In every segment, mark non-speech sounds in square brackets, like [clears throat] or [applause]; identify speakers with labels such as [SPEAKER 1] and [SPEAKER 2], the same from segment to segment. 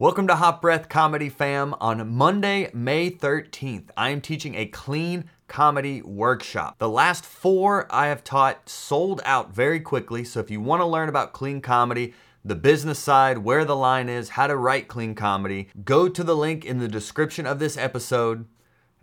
[SPEAKER 1] Welcome to Hot Breath Comedy Fam. On Monday, May 13th, I am teaching a clean comedy workshop. The last four I have taught sold out very quickly. So if you want to learn about clean comedy, the business side, where the line is, how to write clean comedy, go to the link in the description of this episode,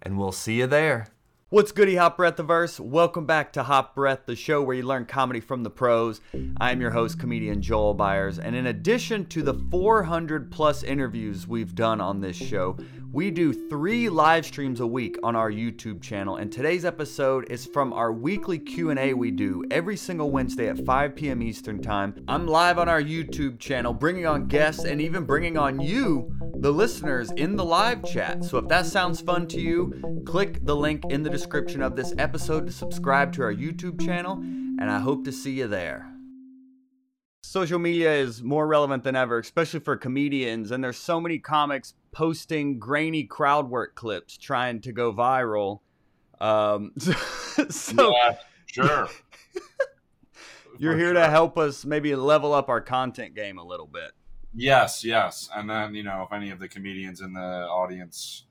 [SPEAKER 1] and we'll see you there. What's goody, Hot Breathiverse? Welcome back to Hot Breath, the show where you learn comedy from the pros. I am your host, comedian Joel Byers, and in addition to the 400 plus interviews we've done on this show, we do three live streams a week on our YouTube channel. And today's episode is from our weekly Q&A we do every single Wednesday at 5 p.m. Eastern Time. I'm live on our YouTube channel, bringing on guests and even bringing on you, the listeners, in the live chat. So if that sounds fun to you, click the link in the description of this episode to subscribe to our YouTube channel, and I hope to see you there. Social media is more relevant than ever, especially for comedians, and there's so many comics posting grainy crowd work clips trying to go viral. Um, [laughs] so
[SPEAKER 2] yeah, sure. [laughs]
[SPEAKER 1] you're here
[SPEAKER 2] sure.
[SPEAKER 1] to help us maybe level up our content game a little bit.
[SPEAKER 2] Yes, yes. And then, you know, if any of the comedians in the audience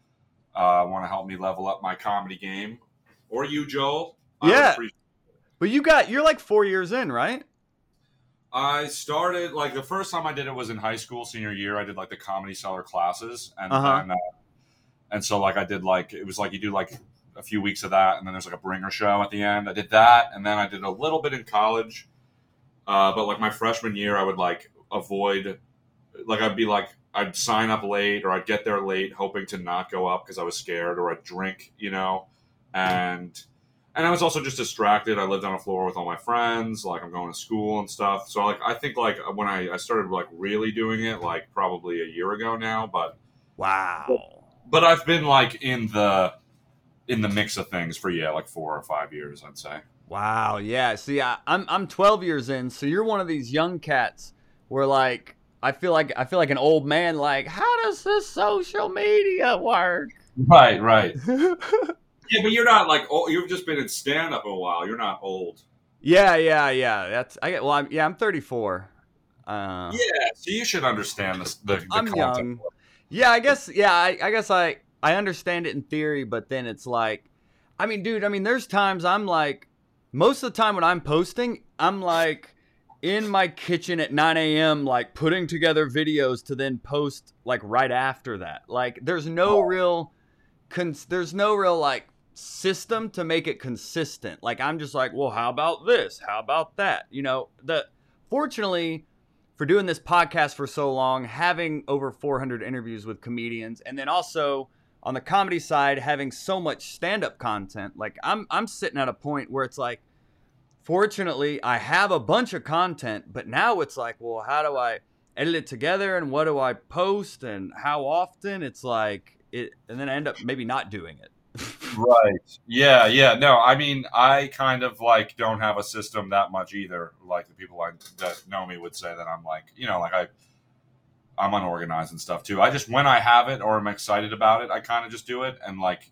[SPEAKER 2] uh, want to help me level up my comedy game, or you, Joel,
[SPEAKER 1] Yeah. But you got you're like four years in, right?
[SPEAKER 2] I started like the first time I did it was in high school, senior year. I did like the comedy seller classes, and
[SPEAKER 1] Uh-huh.
[SPEAKER 2] then, uh, and so like I did like it was like you do like a few weeks of that, and then there's like a bringer show at the end. I did that, and then I did a little bit in college, uh, but like my freshman year, I would like avoid, like I'd be like I'd sign up late or I'd get there late, hoping to not go up because I was scared, or I'd drink, you know, and and I was also just distracted. I lived on a floor with all my friends, like I'm going to school and stuff. So like I think like uh, when I, I started like really doing it, like probably a year ago now, but
[SPEAKER 1] Wow.
[SPEAKER 2] but I've been like in the in the mix of things for yeah, like four or five years, I'd say.
[SPEAKER 1] Wow. Yeah. See, I, I'm I'm 12 years in, so you're one of these young cats where like I feel like I feel like an old man. Like, how does this social media work?
[SPEAKER 2] Right, right. [laughs] yeah, but you're not like old, you've just been in stand up a while. You're not old.
[SPEAKER 1] yeah, yeah, yeah. That's I get. Well, I'm yeah, I'm 34. Uh,
[SPEAKER 2] Yeah, so you should understand this, the, the
[SPEAKER 1] I'm
[SPEAKER 2] concept.
[SPEAKER 1] young. Yeah, I guess. Yeah, I, I guess I I understand it in theory, but then it's like, I mean, dude. I mean, there's times I'm like, most of the time when I'm posting, I'm like in my kitchen at 9 a.m. like putting together videos to then post like right after that. Like, there's no oh. real, cons- there's no real like system to make it consistent. Like, I'm just like, well, how about this? How about that? You know, the fortunately for doing this podcast for so long, having over 400 interviews with comedians, and then also on the comedy side, having so much stand-up content. Like I'm, I'm sitting at a point where it's like, fortunately, I have a bunch of content, but now it's like, well, how do I edit it together, and what do I post, and how often? It's like it, and then I end up maybe not doing it.
[SPEAKER 2] Right. Yeah, yeah. No, I mean, I kind of like don't have a system that much either. Like the people I, that know me would say that I'm like, you know, like I, I'm unorganized and stuff too. I just when I have it or I'm excited about it, I kind of just do it. And like,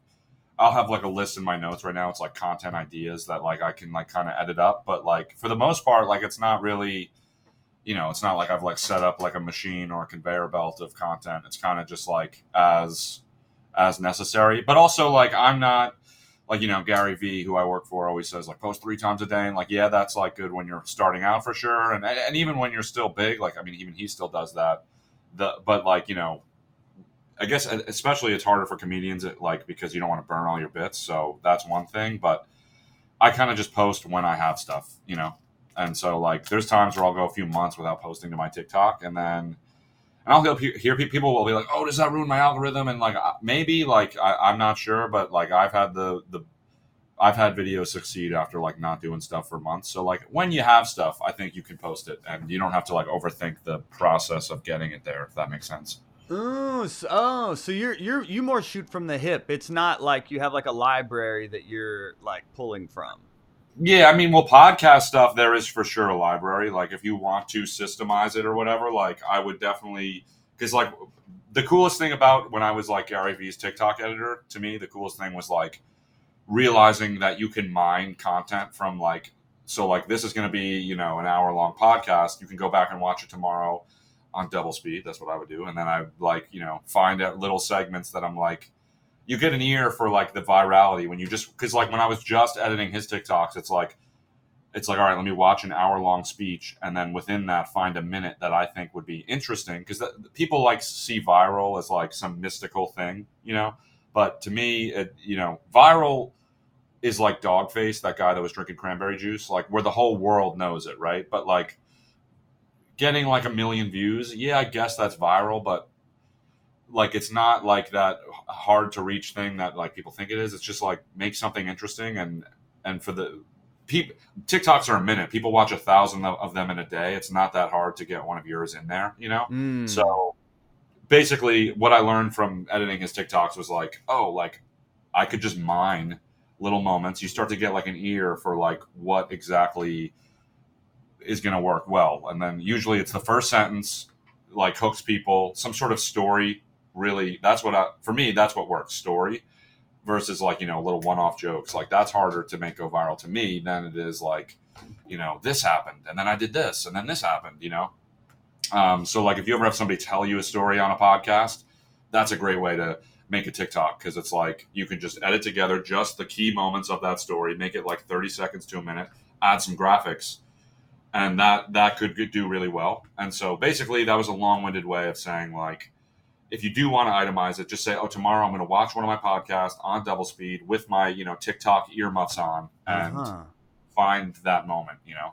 [SPEAKER 2] I'll have like a list in my notes right now. It's like content ideas that like I can like kind of edit up. But like for the most part, like it's not really, you know, it's not like I've like set up like a machine or a conveyor belt of content. It's kind of just like as as necessary. But also, like, I'm not like you know Gary Vee, who I work for, always says like post three times a day, and like yeah, that's like good when you're starting out for sure, and and even when you're still big, like I mean, even he still does that. The but like you know. I guess especially it's harder for comedians like because you don't want to burn all your bits, so that's one thing. But I kind of just post when I have stuff, you know. And so like there's times where I'll go a few months without posting to my TikTok, and then and I'll hear, hear people will be like, "Oh, does that ruin my algorithm?" And like maybe, like I, I'm not sure, but like I've had the the I've had videos succeed after like not doing stuff for months. So like when you have stuff, I think you can post it, and you don't have to like overthink the process of getting it there. If that makes sense.
[SPEAKER 1] Ooh, so, oh, so you're you're you more shoot from the hip. It's not like you have like a library that you're like pulling from.
[SPEAKER 2] Yeah, I mean, well, podcast stuff there is for sure a library. Like, if you want to systemize it or whatever, like I would definitely because like the coolest thing about when I was like Gary Vee's TikTok editor to me, the coolest thing was like realizing that you can mine content from like so like this is going to be you know an hour long podcast. You can go back and watch it tomorrow. On double speed. That's what I would do, and then I like you know find out little segments that I'm like. You get an ear for like the virality when you just because like when I was just editing his TikToks, it's like it's like all right let me watch an hour long speech and then within that find a minute that i think would be interesting because people like see viral as like some mystical thing you know but to me it, you know viral is like dogface that guy that was drinking cranberry juice like where the whole world knows it right but like getting like a million views yeah i guess that's viral but like it's not like that hard to reach thing that like people think it is it's just like make something interesting and and for the people TikToks are a minute. People watch a thousand of them in a day. It's not that hard to get one of yours in there, you know.
[SPEAKER 1] Mm.
[SPEAKER 2] So basically, what I learned from editing his TikToks was like, oh, like I could just mine little moments. You start to get like an ear for like what exactly is going to work well, and then usually it's the first sentence like hooks people, some sort of story. Really, that's what I for me. That's what works. Story versus like you know little one-off jokes like that's harder to make go viral to me than it is like you know this happened and then i did this and then this happened you know um, so like if you ever have somebody tell you a story on a podcast that's a great way to make a tiktok because it's like you can just edit together just the key moments of that story make it like 30 seconds to a minute add some graphics and that that could do really well and so basically that was a long-winded way of saying like if you do want to itemize it, just say, "Oh, tomorrow I'm going to watch one of my podcasts on double speed with my you know TikTok earmuffs on and uh-huh. find that moment." You know.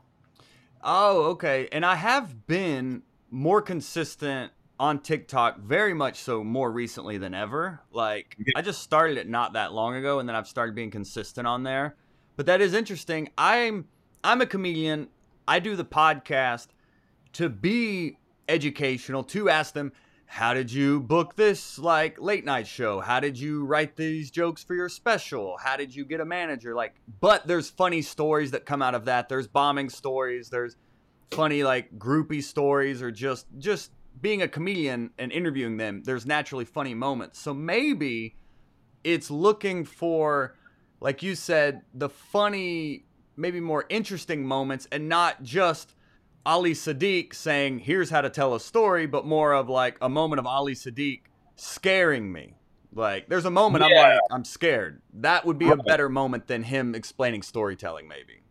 [SPEAKER 1] Oh, okay. And I have been more consistent on TikTok, very much so more recently than ever. Like I just started it not that long ago, and then I've started being consistent on there. But that is interesting. I'm I'm a comedian. I do the podcast to be educational, to ask them how did you book this like late night show? How did you write these jokes for your special? How did you get a manager? Like but there's funny stories that come out of that. There's bombing stories. There's funny like groupie stories or just just being a comedian and interviewing them there's naturally funny moments. So maybe it's looking for like you said the funny maybe more interesting moments and not just Ali Siddiq saying, here's how to tell a story, but more of like a moment of Ali Siddiq scaring me. Like, there's a moment yeah. I'm like, I'm scared. That would be a better moment than him explaining storytelling, maybe.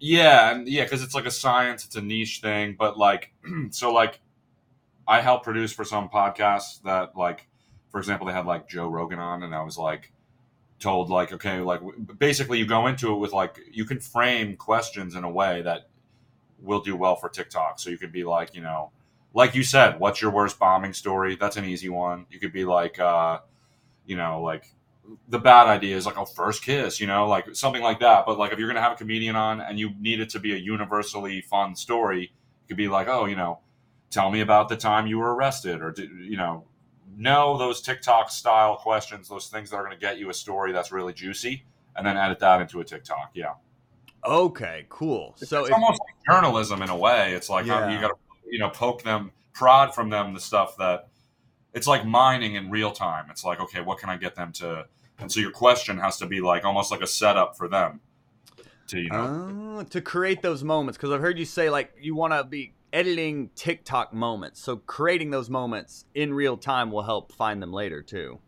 [SPEAKER 2] Yeah, and yeah, because it's like a science, it's a niche thing. But like, [clears throat] so like, I help produce for some podcasts that like, for example, they had like Joe Rogan on, and I was like, told like, okay, like basically you go into it with like, you can frame questions in a way that will do well for TikTok. So you could be like, you know, like you said, what's your worst bombing story? That's an easy one. You could be like, uh, you know, like the bad idea is like, oh, first kiss, you know, like something like that. But like if you're to have a comedian on and you need it to be a universally fun story, you could be like, oh, you know, tell me about the time you were arrested or, you know, know those TikTok style questions, those things that are going to get you a story that's really juicy, and then edit that into a TikTok. Yeah.
[SPEAKER 1] Okay, cool. So
[SPEAKER 2] it's if, almost like journalism in a way. It's like yeah. you got to you know poke them, prod from them the stuff that it's like mining in real time. It's like okay, what can I get them to? And so your question has to be like almost like a setup for them to you know
[SPEAKER 1] uh, to create those moments because I've heard you say like you want to be editing TikTok moments. So creating those moments in real time will help find them later too.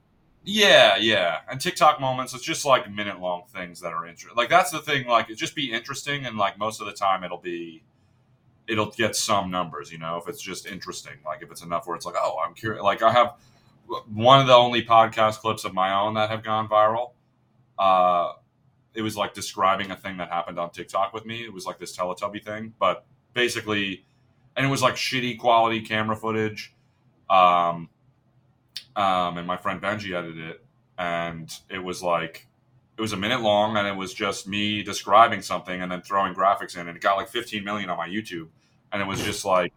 [SPEAKER 2] Yeah, yeah. And TikTok moments, it's just like minute long things that are interesting. Like that's the thing. Like it just be interesting, and like most of the time, it'll be, it'll get some numbers. You know, if it's just interesting. Like if it's enough where it's like, oh, I'm curious. Like I have one of the only podcast clips of my own that have gone viral. Uh, it was like describing a thing that happened on TikTok with me. It was like this Teletubby thing, but basically, and it was like shitty quality camera footage. Um, um, and my friend Benji edited it, and it was like it was a minute long, and it was just me describing something and then throwing graphics in, and it got like 15 million on my YouTube, and it was just like,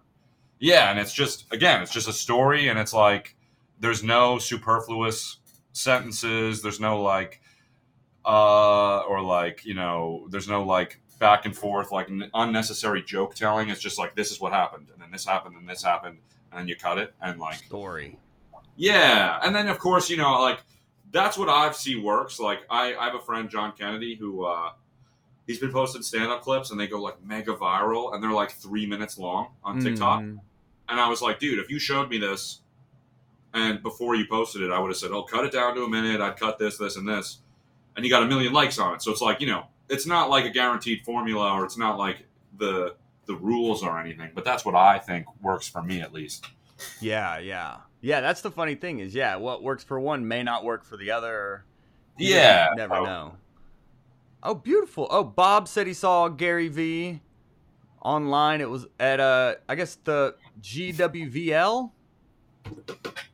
[SPEAKER 2] yeah, and it's just again, it's just a story, and it's like there's no superfluous sentences, there's no like, uh, or like you know, there's no like back and forth like unnecessary joke telling. It's just like this is what happened, and then this happened, and this happened, and then you cut it, and like
[SPEAKER 1] story
[SPEAKER 2] yeah, and then of course you know like that's what I've seen works. Like I, I have a friend John Kennedy who uh, he's been posting stand up clips and they go like mega viral and they're like three minutes long on TikTok. Mm. and I was like, dude, if you showed me this, and before you posted it, I would have said, oh, cut it down to a minute. I'd cut this, this, and this, and you got a million likes on it. So it's like you know, it's not like a guaranteed formula, or it's not like the the rules or anything. But that's what I think works for me at least.
[SPEAKER 1] Yeah, yeah, yeah. That's the funny thing is, yeah, what works for one may not work for the other.
[SPEAKER 2] You yeah,
[SPEAKER 1] never oh. know. Oh, beautiful. Oh, Bob said he saw Gary Vee online. It was at uh, I guess the GWVL.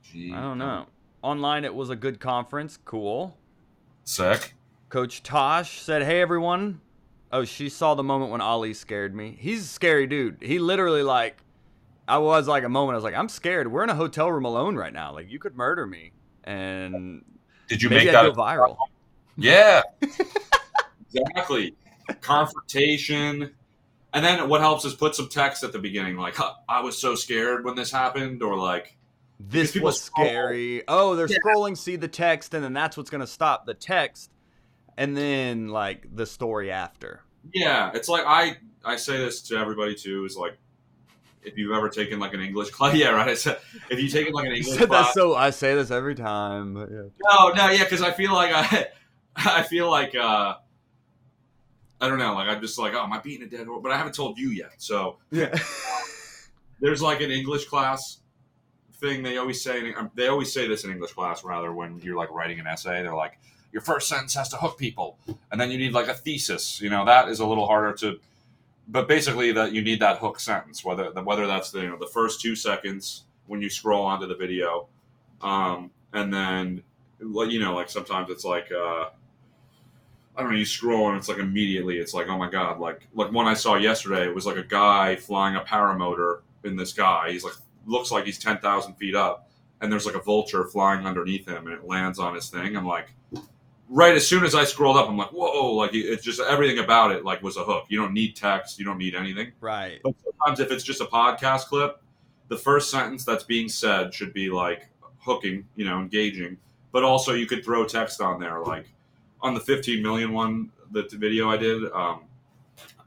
[SPEAKER 1] G- I don't know. Online, it was a good conference. Cool.
[SPEAKER 2] Sick.
[SPEAKER 1] Coach Tosh said, "Hey everyone." Oh, she saw the moment when Ali scared me. He's a scary dude. He literally like, I was like a moment. I was like, I'm scared. We're in a hotel room alone right now. Like you could murder me. And
[SPEAKER 2] did you make that
[SPEAKER 1] go viral?
[SPEAKER 2] Yeah. exactly. Confrontation. And then what helps is put some text at the beginning, like "I was so scared when this happened," or like
[SPEAKER 1] this was scary. Oh, they're yeah. scrolling, see the text, and then that's what's going to stop the text, and then like the story after.
[SPEAKER 2] Yeah, it's like I I say this to everybody too. Is like if you've ever taken like an English [laughs] class, yeah, right. I said if you taken like an English class,
[SPEAKER 1] so I say this every time. Yeah.
[SPEAKER 2] No, no, yeah, because I feel like I [laughs] I feel like uh I don't know, like I'm just like, oh, am I beating a dead horse? But I haven't told you yet. So
[SPEAKER 1] yeah, [laughs]
[SPEAKER 2] there's like an English class thing they always say. Um, they always say this in English class, rather when you're like writing an essay. They're like, your first sentence has to hook people, and then you need like a thesis. You know, that is a little harder to. But basically, that you need that hook sentence, whether whether that's the you know the first two seconds when you scroll onto the video, um, and then you know like sometimes it's like. Uh, I don't know, you scroll and it's like immediately it's like, oh my god, like like one I saw yesterday, it was like a guy flying a paramotor in the sky. He's like looks like he's ten thousand feet up, and there's like a vulture flying underneath him, and it lands on his thing. I'm like, right as soon as I scrolled up, I'm like, whoa, like it's just everything about it like was a hook. You don't need text, you don't need anything.
[SPEAKER 1] Right.
[SPEAKER 2] But sometimes if it's just a podcast clip, the first sentence that's being said should be like hooking, you know, engaging. But also you could throw text on there like on the 15 million one, the, the video I did, um,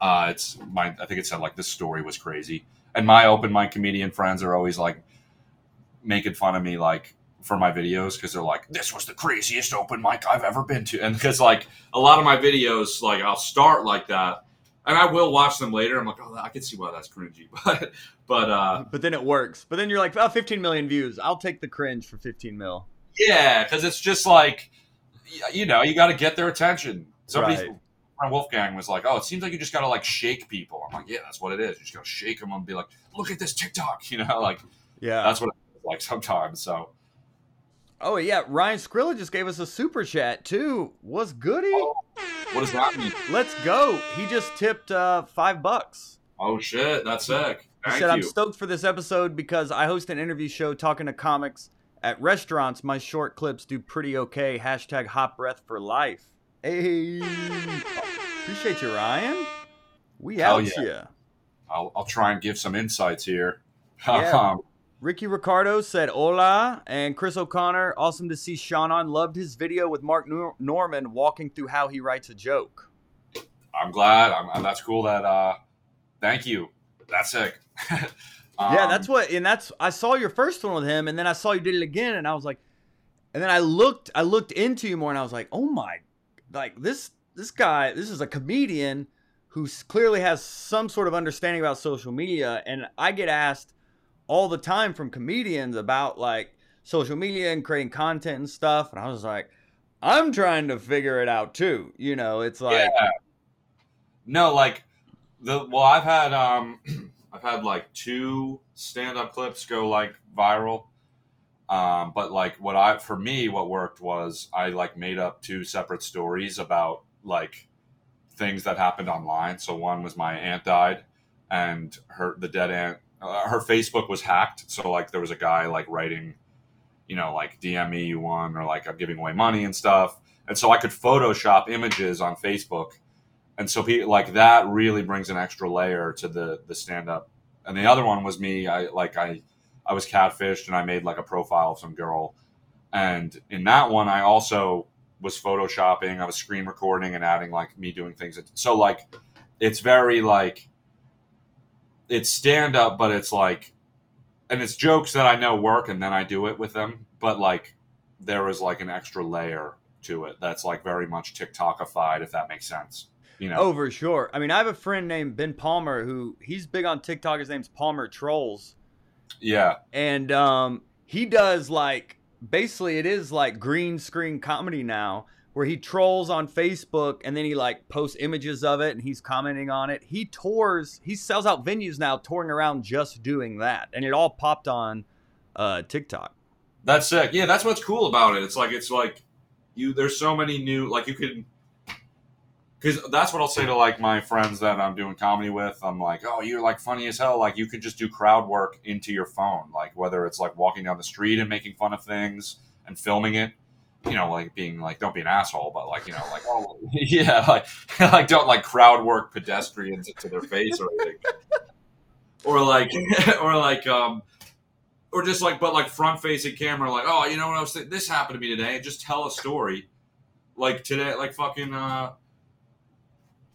[SPEAKER 2] uh, it's my, I think it said like this story was crazy. And my open mic comedian friends are always like making fun of me, like for my videos, because they're like, this was the craziest open mic I've ever been to. And because like a lot of my videos, like I'll start like that and I will watch them later. I'm like, oh, I can see why that's cringy, [laughs] but but uh,
[SPEAKER 1] but then it works. But then you're like, oh, 15 million views. I'll take the cringe for 15 mil.
[SPEAKER 2] Yeah, because it's just like you know, you got to get their attention. Somebody, right. Wolfgang was like, "Oh, it seems like you just got to like shake people." I'm like, "Yeah, that's what it is. You just got to shake them and be like, look at this TikTok," [laughs] you know, like,
[SPEAKER 1] yeah,
[SPEAKER 2] that's what it's like sometimes. So,
[SPEAKER 1] oh yeah, Ryan Skrilla just gave us a super chat too. Was goody? Oh,
[SPEAKER 2] what does that mean?
[SPEAKER 1] Let's go. He just tipped uh, five bucks.
[SPEAKER 2] Oh shit, that's sick.
[SPEAKER 1] Thank he said, you. "I'm stoked for this episode because I host an interview show talking to comics." At restaurants, my short clips do pretty okay. Hashtag hot breath for life. Hey, appreciate you, Ryan. We out yeah. you.
[SPEAKER 2] I'll, I'll try and give some insights here.
[SPEAKER 1] Yeah. [laughs] Ricky Ricardo said hola, and Chris O'Connor, awesome to see Sean on. Loved his video with Mark Nor- Normand walking through how he writes a joke.
[SPEAKER 2] I'm glad. I'm, that's cool. That uh, thank you. That's sick. [laughs]
[SPEAKER 1] Um, yeah, that's what, and that's I saw your first one with him, and then I saw you did it again, and I was like, and then I looked, I looked into you more, and I was like, oh my, like this, this guy, this is a comedian who clearly has some sort of understanding about social media, and I get asked all the time from comedians about like social media and creating content and stuff, and I was like, I'm trying to figure it out too. You know, it's like, yeah.
[SPEAKER 2] no, like the well, I've had um. [clears throat] I've had like two stand-up clips go like viral. Um, but like what I for me what worked was I like made up two separate stories about like things that happened online. So one was my aunt died and her the dead aunt uh, her Facebook was hacked. So like there was a guy like writing, you know, like DM me you won or like I'm giving away money and stuff. And so I could Photoshop images on Facebook and so he like that really brings an extra layer to the the stand up. And the other one was me. I like I I was catfished and I made like a profile of some girl. And in that one, I also was photoshopping. I was screen recording and adding like me doing things. So like, it's very like it's stand up, but it's like and it's jokes that I know work, and then I do it with them. But like, there is like an extra layer to it that's like very much TikTokified, if that makes sense. You know?
[SPEAKER 1] Oh, for sure. I mean, I have a friend named Ben Palmer who he's big on TikTok. His name's Palmer Trolls,
[SPEAKER 2] Yeah,
[SPEAKER 1] and um, he does like basically it is like green screen comedy now, where he trolls on Facebook and then he like posts images of it and he's commenting on it. He tours, he sells out venues now, touring around just doing that, and it all popped on uh, TikTok.
[SPEAKER 2] that's sick. Yeah, that's what's cool about it. It's like it's like you. There's so many new like you can. Because that's what I'll say to like my friends that I'm doing comedy with. I'm like, oh, you're like funny as hell. Like you could just do crowd work into your phone, like whether it's like walking down the street and making fun of things and filming it, you know, like being like, don't be an asshole, but like, you know, like, oh, [laughs] yeah, like, [laughs] like don't like crowd work pedestrians into their face or anything, [laughs] or like, or like, um, or just like, but like front facing camera, like, oh, you know what I was thinking? This happened to me today. And just tell a story, like today, like fucking. uh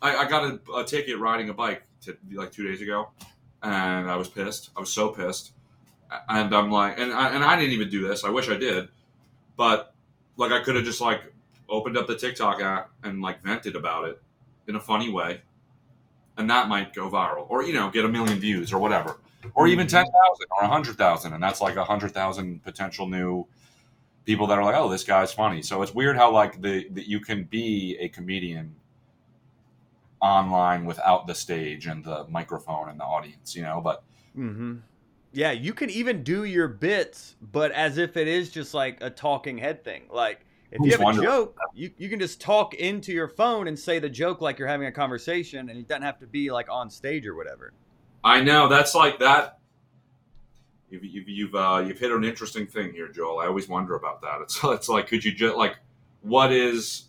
[SPEAKER 2] I, I got a, a ticket riding a bike to, like two days ago, and I was pissed. I was so pissed, and I'm like, and I, and I didn't even do this. I wish I did, but like I could have just like opened up the TikTok app and like vented about it in a funny way, and that might go viral, or you know, get a million views or whatever, or even ten thousand or a hundred thousand, and that's like a hundred thousand potential new people that are like, oh, this guy's funny. So it's weird how like the that you can be a comedian online without the stage and the microphone and the audience, you know. But
[SPEAKER 1] Mm-hmm. Yeah, you can even do your bits, but as if it is just like a talking head thing. Like if you have a joke, you, you can just talk into your phone and say the joke like you're having a conversation, and it doesn't have to be like on stage or whatever.
[SPEAKER 2] I know that's like that. You've you've you've, uh, you've hit an interesting thing here, Joel. I always wonder about that. It's [laughs] it's like could you just like what is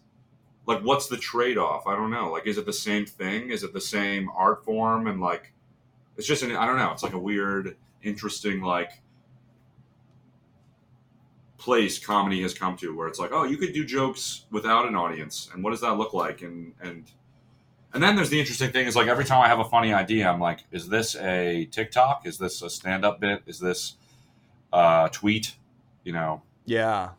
[SPEAKER 2] like what's the trade off? I don't know. Like is it the same thing? Is it the same art form? And like it's just an I don't know. It's like a weird, interesting like place comedy has come to where it's like oh you could do jokes without an audience and what does that look like and and and then there's the interesting thing is like every time I have a funny idea, I'm like, is this a TikTok? Is this a stand up bit? Is this a tweet? You know,
[SPEAKER 1] Yeah.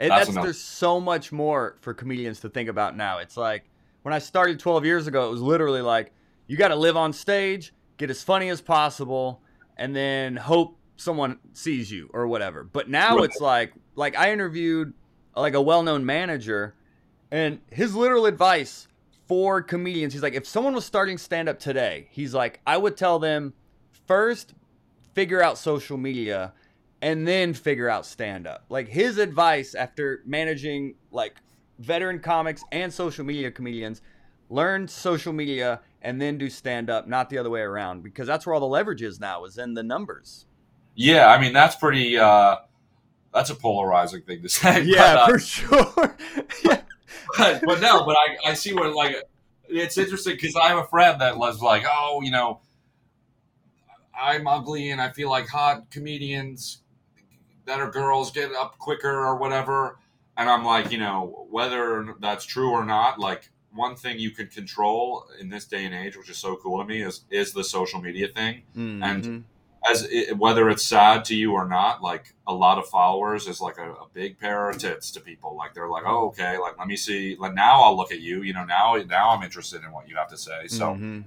[SPEAKER 1] And
[SPEAKER 2] That's
[SPEAKER 1] that's, there's so much more for comedians to think about now. It's like when I started 12 years ago, it was literally like you got to live on stage, get as funny as possible, and then hope someone sees you or whatever. But now
[SPEAKER 2] Right.
[SPEAKER 1] it's like like I interviewed like a well-known manager and his literal advice for comedians, he's like if someone was starting stand up today, he's like I would tell them first figure out social media and then figure out stand up. Like his advice after managing like veteran comics and social media comedians, learn social media and then do stand up, not the other way around because that's where all the leverage is now is in the numbers.
[SPEAKER 2] yeah. I mean, that's pretty. uh That's a polarizing thing to say. [laughs] but, uh,
[SPEAKER 1] for sure. [laughs] yeah.
[SPEAKER 2] but, but no, but I, I see what like it's interesting because I have a friend that was like, oh, you know, I'm ugly and I feel like hot comedians that are girls get up quicker or whatever, and I'm like, you know, whether that's true or not, like one thing you can control in this day and age, which is so cool to me, is is the social media thing
[SPEAKER 1] Mhm.
[SPEAKER 2] as it, whether it's sad to you or not, like a lot of followers is like a, a big pair of tits to people. Like they're like, oh, okay, like let me see. Like now I'll look at you. You know, now now I'm interested in what you have to say. So
[SPEAKER 1] Mhm.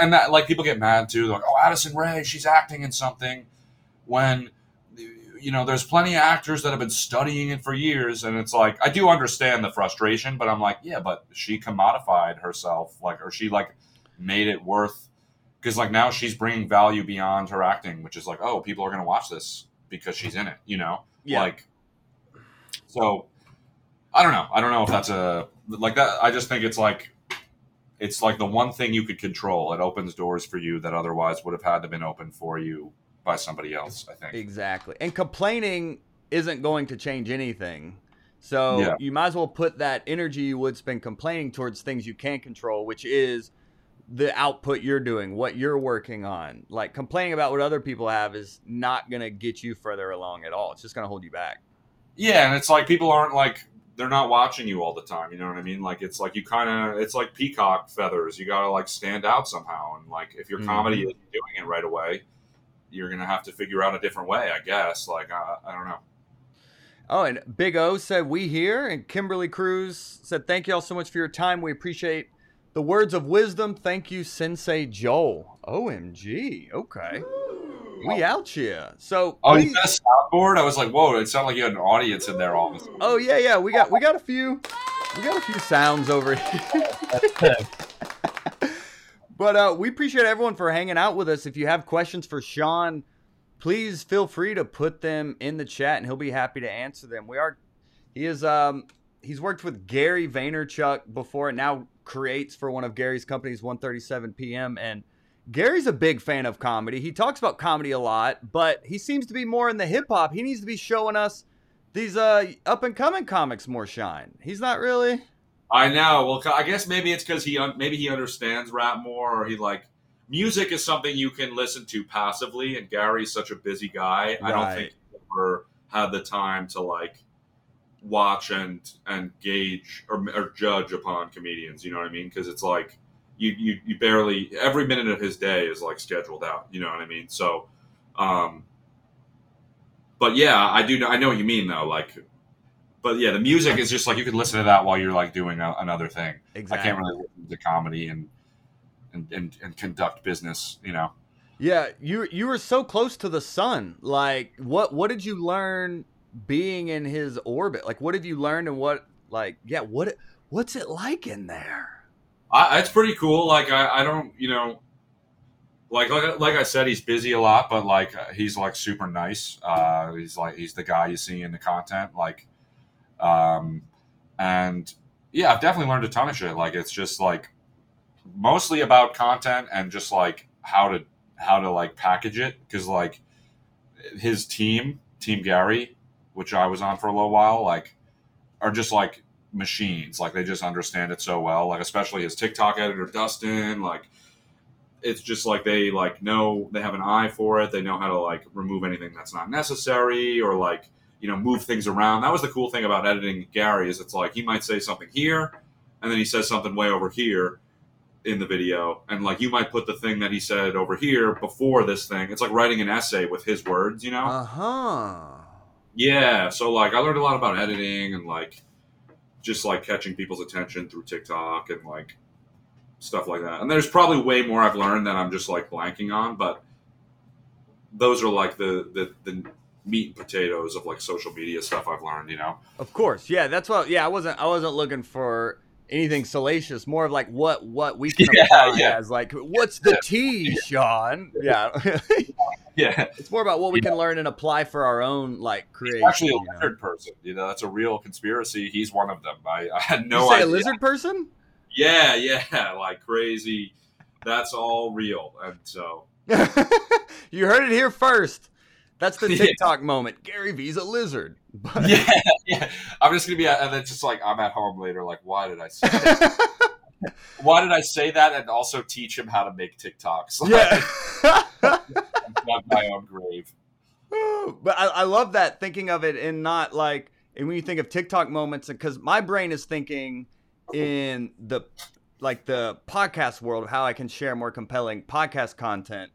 [SPEAKER 2] and that like people get mad too. They're like, oh, Addison Rae, she's acting in something when you know there's plenty of actors that have been studying it for years, and it's like I do understand the frustration, but I'm like, yeah, but she commodified herself, like, or she like made it worth because like now she's bringing value beyond her acting, which is like, oh, people are gonna watch this because she's in it, you know,
[SPEAKER 1] Yeah.
[SPEAKER 2] like. So, I don't know. I don't know if that's a like that. I just think it's like it's like the one thing you could control. It opens doors for you that otherwise would have had to been open for you by somebody else. I think.
[SPEAKER 1] Exactly. And complaining isn't going to change anything. So
[SPEAKER 2] Yeah.
[SPEAKER 1] you might as well put that energy you would spend complaining towards things you can control, which is the output you're doing, what you're working on. Like complaining about what other people have is not going to get you further along at all. It's just going to hold you back.
[SPEAKER 2] Yeah, and it's like people aren't like they're not watching you all the time. You know what I mean? Like it's like you kind of it's like peacock feathers. You gotta like stand out somehow, and like if your comedy
[SPEAKER 1] Mhm.
[SPEAKER 2] isn't doing it right away, you're gonna have to figure out a different way, I guess. Like I, I don't know.
[SPEAKER 1] Oh, and Big O said we here, and Kimberly Cruz said thank you all so much for your time. We appreciate the words of wisdom. Thank you, Sensei Joel. OMG. Okay. We out here. So
[SPEAKER 2] Oh, you got a soundboard? I was like, whoa! It sounded like you had an audience in there. All of a sudden.
[SPEAKER 1] Oh yeah, yeah. We got we got a few we got a few sounds over here. [laughs] but uh, we appreciate everyone for hanging out with us. If you have questions for Sean, please feel free to put them in the chat, and he'll be happy to answer them. We are he is um he's worked with Gary Vaynerchuk before, and now creates for one of Gary's companies, 137 PM, and Gary's a big fan of comedy. He talks about comedy a lot, but he seems to be more in the hip hop. He needs to be showing us these uh up and coming comics more shine. He's not really.
[SPEAKER 2] I know. Well, I guess maybe it's because he un- maybe he understands rap more, or he like music is something you can listen to passively. And Gary's such a busy guy. I don't think he ever had the time to like watch and and gauge or, or judge upon comedians. You know what I mean? Because it's like you, you you barely every minute of his day is like scheduled out. You know what I mean? So, um, but yeah, I do. know I know what you mean though. Like, but yeah, the music is just like you could listen to that while you're like doing a, another thing.
[SPEAKER 1] Exactly.
[SPEAKER 2] I can't really listen to comedy and, and and and conduct business. You know.
[SPEAKER 1] Yeah, you you were so close to the sun. Like, what what did you learn being in his orbit? Like, what have you learned, and what like yeah, what what's it like in there?
[SPEAKER 2] I, it's pretty cool. Like I, I don't, you know, like like like I said, he's busy a lot, but like he's like super nice. Uh, he's like he's the guy you see in the content, like, um, and yeah, I've definitely learned a ton of shit. Like it's just like mostly about content and just like how to how to like package it because like his team, Team Gary, which I was on for a little while, like are just like machines. Like they just understand it so well. Like especially his TikTok editor Dustin. Like it's just like they like know they have an eye for it. They know how to like remove anything that's not necessary or like you know move things around. That was the cool thing about editing Gary is it's like he might say something here and then he says something way over here in the video and like you might put the thing that he said over here before this thing it's like writing an essay with his words you know
[SPEAKER 1] Uh huh.
[SPEAKER 2] yeah, so like I learned a lot about editing and like just like catching people's attention through TikTok and like stuff like that. And there's probably way more I've learned that I'm just like blanking on, but those are like the the, the meat and potatoes of like social media stuff I've learned, you know.
[SPEAKER 1] Of course, yeah. That's what. Yeah, I wasn't. I wasn't looking for anything salacious. More of like what what we can [laughs]
[SPEAKER 2] Yeah,
[SPEAKER 1] apply
[SPEAKER 2] yeah.
[SPEAKER 1] as like what's the tea, Sean? [laughs] Yeah,
[SPEAKER 2] Yeah,
[SPEAKER 1] it's more about what we can learn and apply for our own like creation.
[SPEAKER 2] actually a
[SPEAKER 1] you know?
[SPEAKER 2] lizard person. You know, that's a real conspiracy. He's one of them. I, I had
[SPEAKER 1] You
[SPEAKER 2] no
[SPEAKER 1] say
[SPEAKER 2] idea.
[SPEAKER 1] a lizard person?
[SPEAKER 2] Yeah, yeah, [laughs] like crazy. That's all real, and so
[SPEAKER 1] you heard it here first. That's the [laughs]
[SPEAKER 2] Yeah.
[SPEAKER 1] TikTok moment. Gary Vee's a lizard. But-
[SPEAKER 2] yeah, yeah. I'm just gonna be, at, and then just like I'm at home later, like, why did I say? That? [laughs] Why did I say that? And also teach him how to make TikToks. [laughs]
[SPEAKER 1] yeah.
[SPEAKER 2] Dug my own grave.
[SPEAKER 1] Oh, but I, I love that thinking of it in not like and when you think of TikTok moments because my brain is thinking in the like the podcast world of how I can share more compelling podcast content.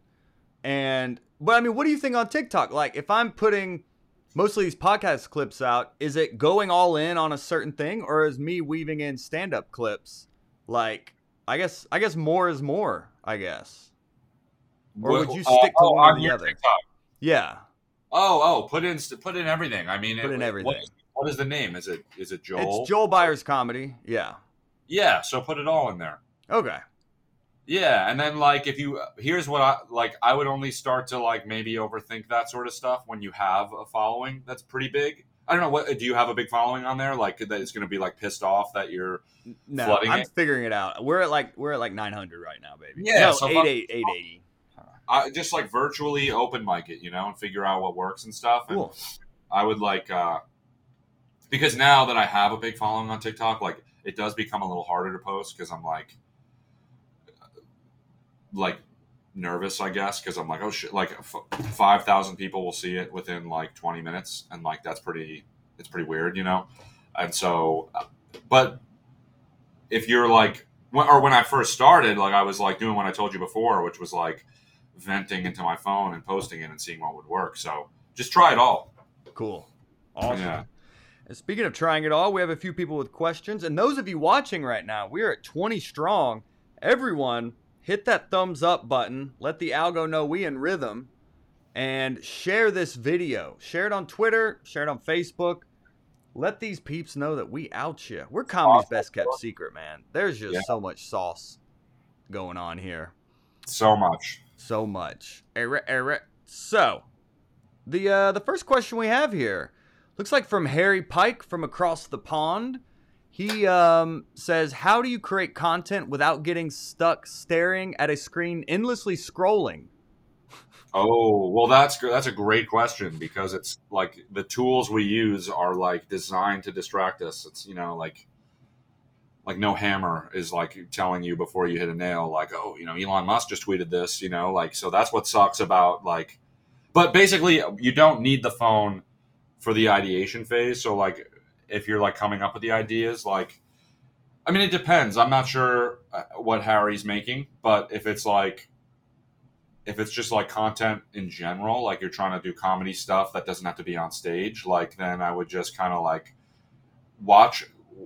[SPEAKER 1] And but I mean, what do you think on TikTok? Like if I'm putting most of these podcast clips out, is it going all in on a certain thing or is me weaving in stand-up clips? Like I guess I guess more is more, I guess. Or would you
[SPEAKER 2] Uh,
[SPEAKER 1] stick to
[SPEAKER 2] oh,
[SPEAKER 1] one or the other?
[SPEAKER 2] TikTok.
[SPEAKER 1] Yeah.
[SPEAKER 2] Oh, oh, put in put in everything. I mean,
[SPEAKER 1] Put
[SPEAKER 2] it-
[SPEAKER 1] in everything.
[SPEAKER 2] is, what is the name? Is it is it Joel?
[SPEAKER 1] It's Joel Byers comedy. Yeah.
[SPEAKER 2] Yeah, so put it all in there.
[SPEAKER 1] Okay.
[SPEAKER 2] Yeah, and then like if you here's what I like I would only start to like maybe overthink that sort of stuff when you have a following that's pretty big. I don't know what do you have a big following on there like that it's going to be like pissed off that you're
[SPEAKER 1] No,
[SPEAKER 2] Flooding
[SPEAKER 1] I'm
[SPEAKER 2] it?
[SPEAKER 1] figuring it out. We're at like we're at like 900 right now, baby.
[SPEAKER 2] Yeah,
[SPEAKER 1] no,
[SPEAKER 2] so
[SPEAKER 1] eight eight eight eighty.
[SPEAKER 2] I just like virtually open mic it, you know, and figure out what works and stuff. And
[SPEAKER 1] Cool.
[SPEAKER 2] I would like uh because now that I have a big following on TikTok, like it does become a little harder to post because I'm like like nervous, I guess, because I'm like, oh shit, like f- five thousand people will see it within like 20 minutes, and like that's pretty, it's pretty weird, you know. And so, uh, but if you're like, when, or when I first started, like I was like doing what I told you before, which was like venting into my phone and posting it and seeing what would work. So just try it all.
[SPEAKER 1] Cool. Awesome.
[SPEAKER 2] Yeah.
[SPEAKER 1] And speaking of trying it all, we have a few people with questions. And those of you watching right now, we are at 20 strong. Everyone, hit that thumbs up button. Let the algo know we in rhythm. And share this video. Share it on Twitter. Share it on Facebook. Let these peeps know that we out you. We're comedy's
[SPEAKER 2] Awesome.
[SPEAKER 1] best kept secret, man. There's just
[SPEAKER 2] Yeah.
[SPEAKER 1] so much sauce going on here.
[SPEAKER 2] So much.
[SPEAKER 1] so much. Eric, Eric. So, the uh, the first question we have here looks like from Harry Pike from across the pond. He um, says, "How do you create content without getting stuck staring at a screen endlessly scrolling?"
[SPEAKER 2] Oh, well, that's that's a great question because it's like the tools we use are like designed to distract us. It's you know like like no hammer is like telling you before you hit a nail like oh you know Elon Musk just tweeted this you know like so that's what sucks about like but basically you don't need the phone for the ideation phase. So like if you're like coming up with the ideas like I mean it depends. I'm not sure uh, what Harry's making, but if it's like if it's just like content in general, like you're trying to do comedy stuff that doesn't have to be on stage, like then I would just kind of like watch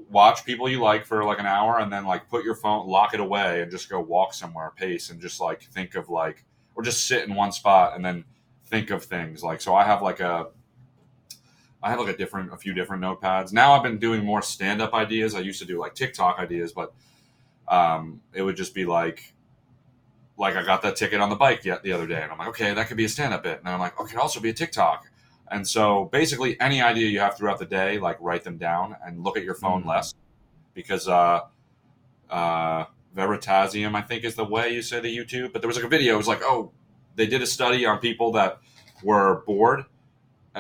[SPEAKER 2] watch people you like for like an hour and then like put your phone lock it away and just go walk somewhere pace and just like think of like or just sit in one spot and then think of things like so I have like a I have like a different a few different notepads. Now I've been doing more stand up ideas. I used to do like TikTok ideas, but um it would just be like like I got that ticket on the bike yet the other day, and I'm like, okay, that could be a stand-up bit, and I'm like, oh, it could also be a TikTok. And so basically, any idea you have throughout the day, like write them down and look at your phone
[SPEAKER 1] Mhm.
[SPEAKER 2] less, because uh, uh, Veritasium, I think, is the way you say the YouTube. But there was like a video. It was like, oh, they did a study on people that were bored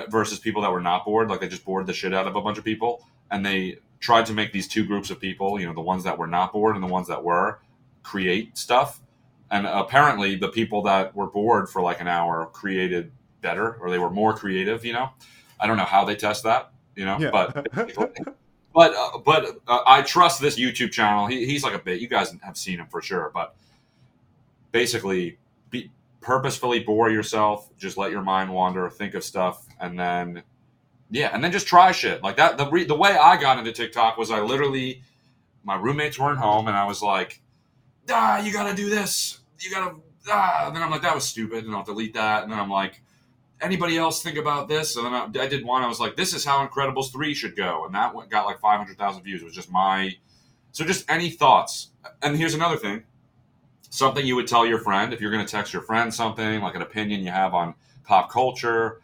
[SPEAKER 2] versus people that were not bored. Like they just bored the shit out of a bunch of people, and they tried to make these two groups of people, you know, the ones that were not bored and the ones that were, create stuff. And apparently the people that were bored for like an hour created better or they were more creative you know? I don't know how they test that you know but [laughs] but uh, but uh, i trust this youtube channel. He, he's like a bit you guys have seen him for sure but basically purposefully bore yourself just let your mind wander think of stuff and then yeah and then just try shit like that the, re- the way i got into tiktok was i literally my roommates weren't home and i was like ah, you gotta do this. You gotta, ah. And then I'm like, that was stupid, and I'll delete that. And then I'm like, anybody else think about this? And then I, I did one. I was like, this is how Incredibles three should go, and that got like 500,000 views. It was just my, so just any thoughts. And here's another thing, something you would tell your friend if you're gonna text your friend something like an opinion you have on pop culture.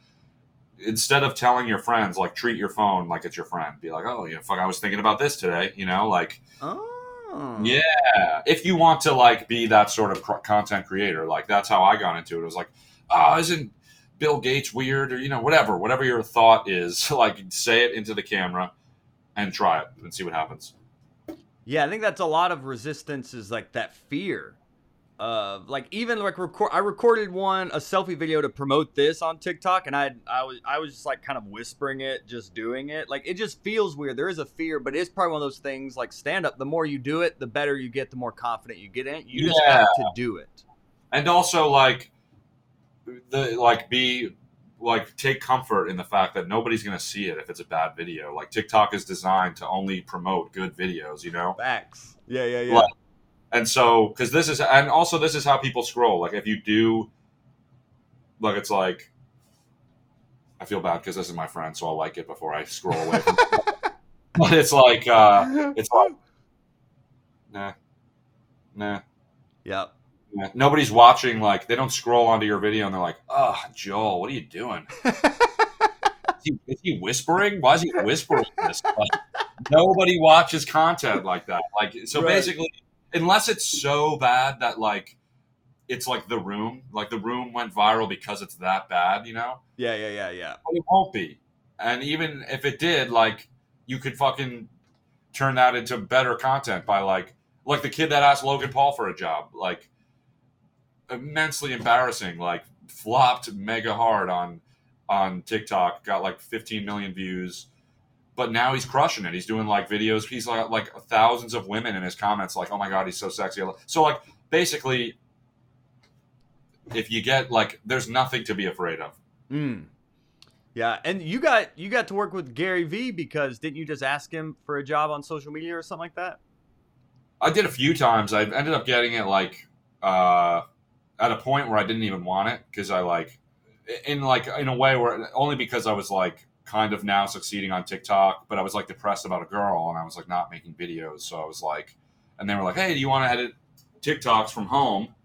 [SPEAKER 2] Instead of telling your friends, like treat your phone like it's your friend. Be like, oh, yeah, fuck, I was thinking about this today. You know, like
[SPEAKER 1] Oh.
[SPEAKER 2] yeah, if you want to like be that sort of content creator, like that's how I got into it. It was like, oh, isn't Bill Gates weird or you know whatever, whatever your thought is, [laughs] like say it into the camera and try it and see what happens.
[SPEAKER 1] Yeah, I think that's a lot of resistance is like that fear of like even like record I recorded one a selfie video to promote this on TikTok and I I was I was just like kind of whispering it, just doing it. Like it just feels weird. There is a fear, but it's probably one of those things like stand up, the more you do it, the better you get, the more confident you get in it. You just have to do it.
[SPEAKER 2] And also like the like be like take comfort in the fact that nobody's gonna see it if it's a bad video. Like TikTok is designed to only promote good videos, you know.
[SPEAKER 1] Facts. Yeah, yeah, yeah.
[SPEAKER 2] Like, and so because this is and also this is how people scroll like if you do like it's like i feel bad because this is my friend so i'll like it before i scroll away from [laughs] but it's like uh it's like nah nah
[SPEAKER 1] Yep.
[SPEAKER 2] nah. nobody's watching like they don't scroll onto your video and they're like oh joel what are you doing [laughs] is, he, is he whispering why is he whispering this like, nobody watches content like that like so
[SPEAKER 1] Right.
[SPEAKER 2] basically unless it's so bad that like it's like the room like the room went viral because it's that bad you know
[SPEAKER 1] Yeah, yeah, yeah, yeah.
[SPEAKER 2] but it won't be and even if it did like you could fucking turn that into better content by like like the kid that asked logan paul for a job like immensely embarrassing like flopped mega hard on on tiktok got like 15 million views but now he's crushing it he's doing like videos he's like like thousands of women in his comments like oh my god he's so sexy so like basically if you get like, there's nothing to be afraid of.
[SPEAKER 1] Mm. Yeah, and you got you got to work with Gary Vee because didn't you just ask him for a job on social media or something like that?
[SPEAKER 2] I did a few times. I ended up getting it like uh, at a point where I didn't even want it because I like in like in a way where only because I was like kind of now succeeding on TikTok, but I was like depressed about a girl and I was like not making videos. So I was like, and they were like, "Hey, do you want to edit TikToks from home?"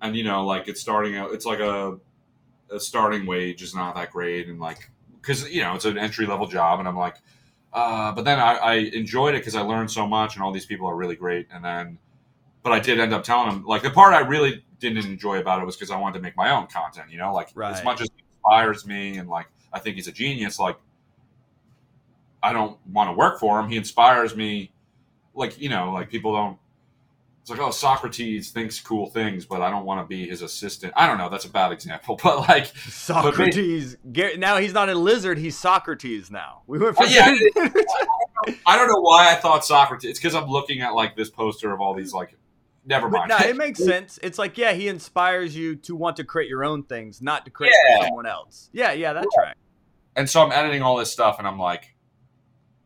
[SPEAKER 2] And you know, like it's starting out. It's like a a starting wage is not that great, and like because you know it's an entry level job, and I'm like, uh, but then I, I enjoyed it because I learned so much, and all these people are really great. And then, but I did end up telling them like the part I really didn't enjoy about it was because I wanted to make my own content. You know, like
[SPEAKER 1] Right.
[SPEAKER 2] as much as he inspires me, and like I think he's a genius, like I don't want to work for him. He inspires me, like you know, like people don't. It's like, oh, Socrates thinks cool things, but I don't want to be his assistant. I don't know. That's a bad example, [laughs] but like,
[SPEAKER 1] Socrates. Gar- now he's not a lizard. He's Socrates now. We went
[SPEAKER 2] Oh,
[SPEAKER 1] from
[SPEAKER 2] yeah. [laughs] I don't know why I thought Socrates. It's because I'm looking at like this poster of all these like. Never
[SPEAKER 1] But
[SPEAKER 2] mind.
[SPEAKER 1] no, it [laughs] makes sense. It's like, yeah, he inspires you to want to create your own things, not to create
[SPEAKER 2] Yeah.
[SPEAKER 1] for someone else. Yeah, yeah, that's right.
[SPEAKER 2] And so I'm editing all this stuff, and I'm like,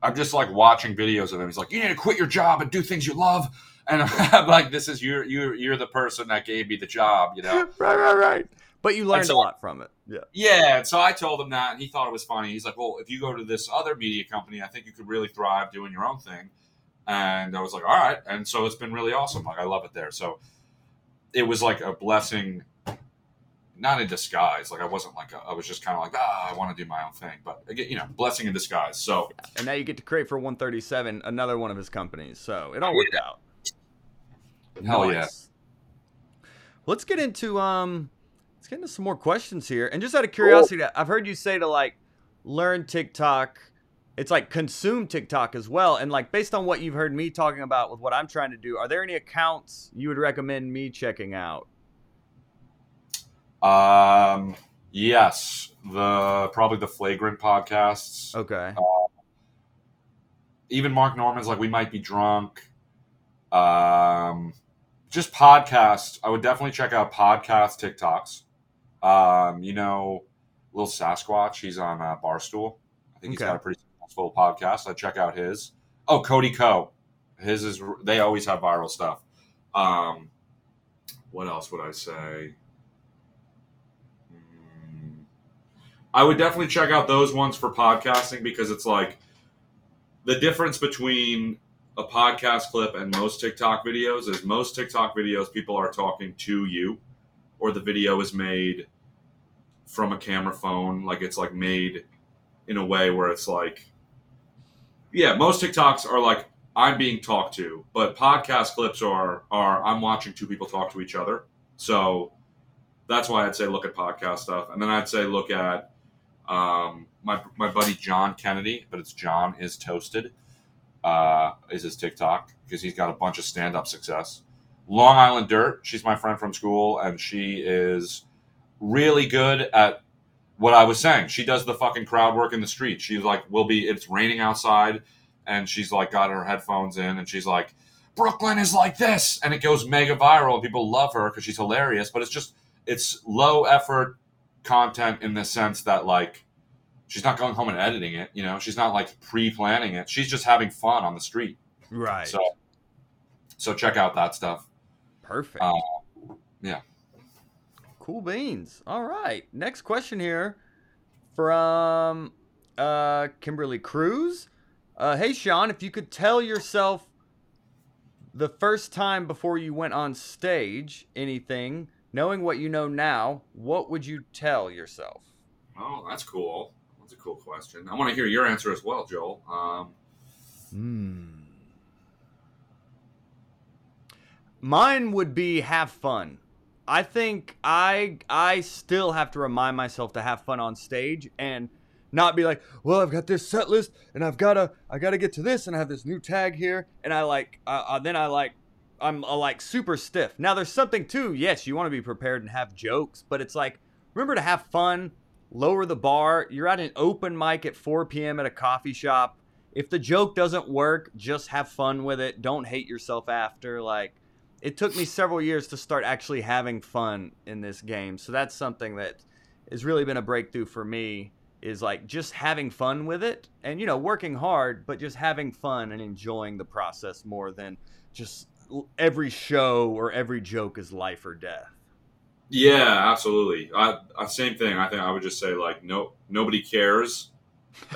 [SPEAKER 2] I'm just like watching videos of him. He's like, you need to quit your job and do things you love. And [laughs] I'm like, this is you're you're you're the person that gave me the job, you know. [laughs]
[SPEAKER 1] right, right, right. But you learned
[SPEAKER 2] so-
[SPEAKER 1] a lot from it. Yeah.
[SPEAKER 2] Yeah, so I told him that, and he thought it was funny. He's like, "Well, if you go to this other media company, I think you could really thrive doing your own thing." And I was like, "All right." And so it's been really awesome. Like I love it there. So it was like a blessing, not in disguise. Like I wasn't like a, I was just kind of like, ah, I want to do my own thing. But again, you know, blessing in disguise. So
[SPEAKER 1] And now you get to create for 137, another one of his companies. So it all worked out.
[SPEAKER 2] hell yeah.
[SPEAKER 1] Let's get into um let's get into some more questions here. And just out of curiosity, I've heard you say to like learn TikTok. It's like consume TikTok as well. And like based on what you've heard me talking about with what I'm trying to do, are there any accounts you would recommend me checking out?
[SPEAKER 2] Um, yes, the probably the flagrant podcasts.
[SPEAKER 1] Okay.
[SPEAKER 2] even Mark Normand's like we might be drunk. Um, just podcasts. I would definitely check out podcast TikToks. Um, you know, little Sasquatch. He's on uh, Barstool. I think he's got a pretty successful podcast. I'd check out his. Oh, Cody Ko. His is. They always have viral stuff. Um, what else would I say? I would definitely check out those ones for podcasting because it's like the difference between a podcast clip and most TikTok videos is most TikTok videos people are talking to you, or the video is made from a camera phone, like it's like made in a way where it's like, yeah, most TikToks are like I'm being talked to, but podcast clips are are I'm watching two people talk to each other. So that's why I'd say look at podcast stuff, and then I'd say look at um, my my buddy John Kennedy, but it's John is toasted. Uh, is his TikTok because he's got a bunch of stand up success. Long Island Dirt, she's my friend from school, and she is really good at what I was saying. She does the fucking crowd work in the street. She's like, will be it's raining outside, and she's like got her headphones in, and she's like, Brooklyn is like this, and it goes mega viral, and people love her because she's hilarious. But it's just it's low effort content in the sense that like she's not going home and editing it you know she's not like pre-planning it she's just having fun on the street
[SPEAKER 1] Right.
[SPEAKER 2] so so check out that stuff
[SPEAKER 1] Perfect.
[SPEAKER 2] Uh, yeah.
[SPEAKER 1] Cool beans. All right. Next question here from uh, Kimberly Cruz. Uh, hey, Sean, if you could tell yourself the first time before you went on stage anything, knowing what you know now, what would you tell yourself?
[SPEAKER 2] oh that's cool that's a cool question i want to hear your answer as well joel um,
[SPEAKER 1] Hmm. Mine would be have fun. I think I I still have to remind myself to have fun on stage and not be like, well, I've got this set list and I've gotta I gotta get to this and I have this new tag here and I like uh, uh, then I like I'm uh, like super stiff. Now there's something too. Yes, you want to be prepared and have jokes, but it's like remember to have fun. Lower the bar. You're at an open mic at 4 p.m. at a coffee shop if the joke doesn't work, just have fun with it. Don't hate yourself after. Like, it took me several years to start actually having fun in this game. So that's something that has really been a breakthrough for me is like just having fun with it and you know working hard but just having fun and enjoying the process more than just every show or every joke is life or death
[SPEAKER 2] Yeah, absolutely. I, I same thing. I think I would just say like no nobody cares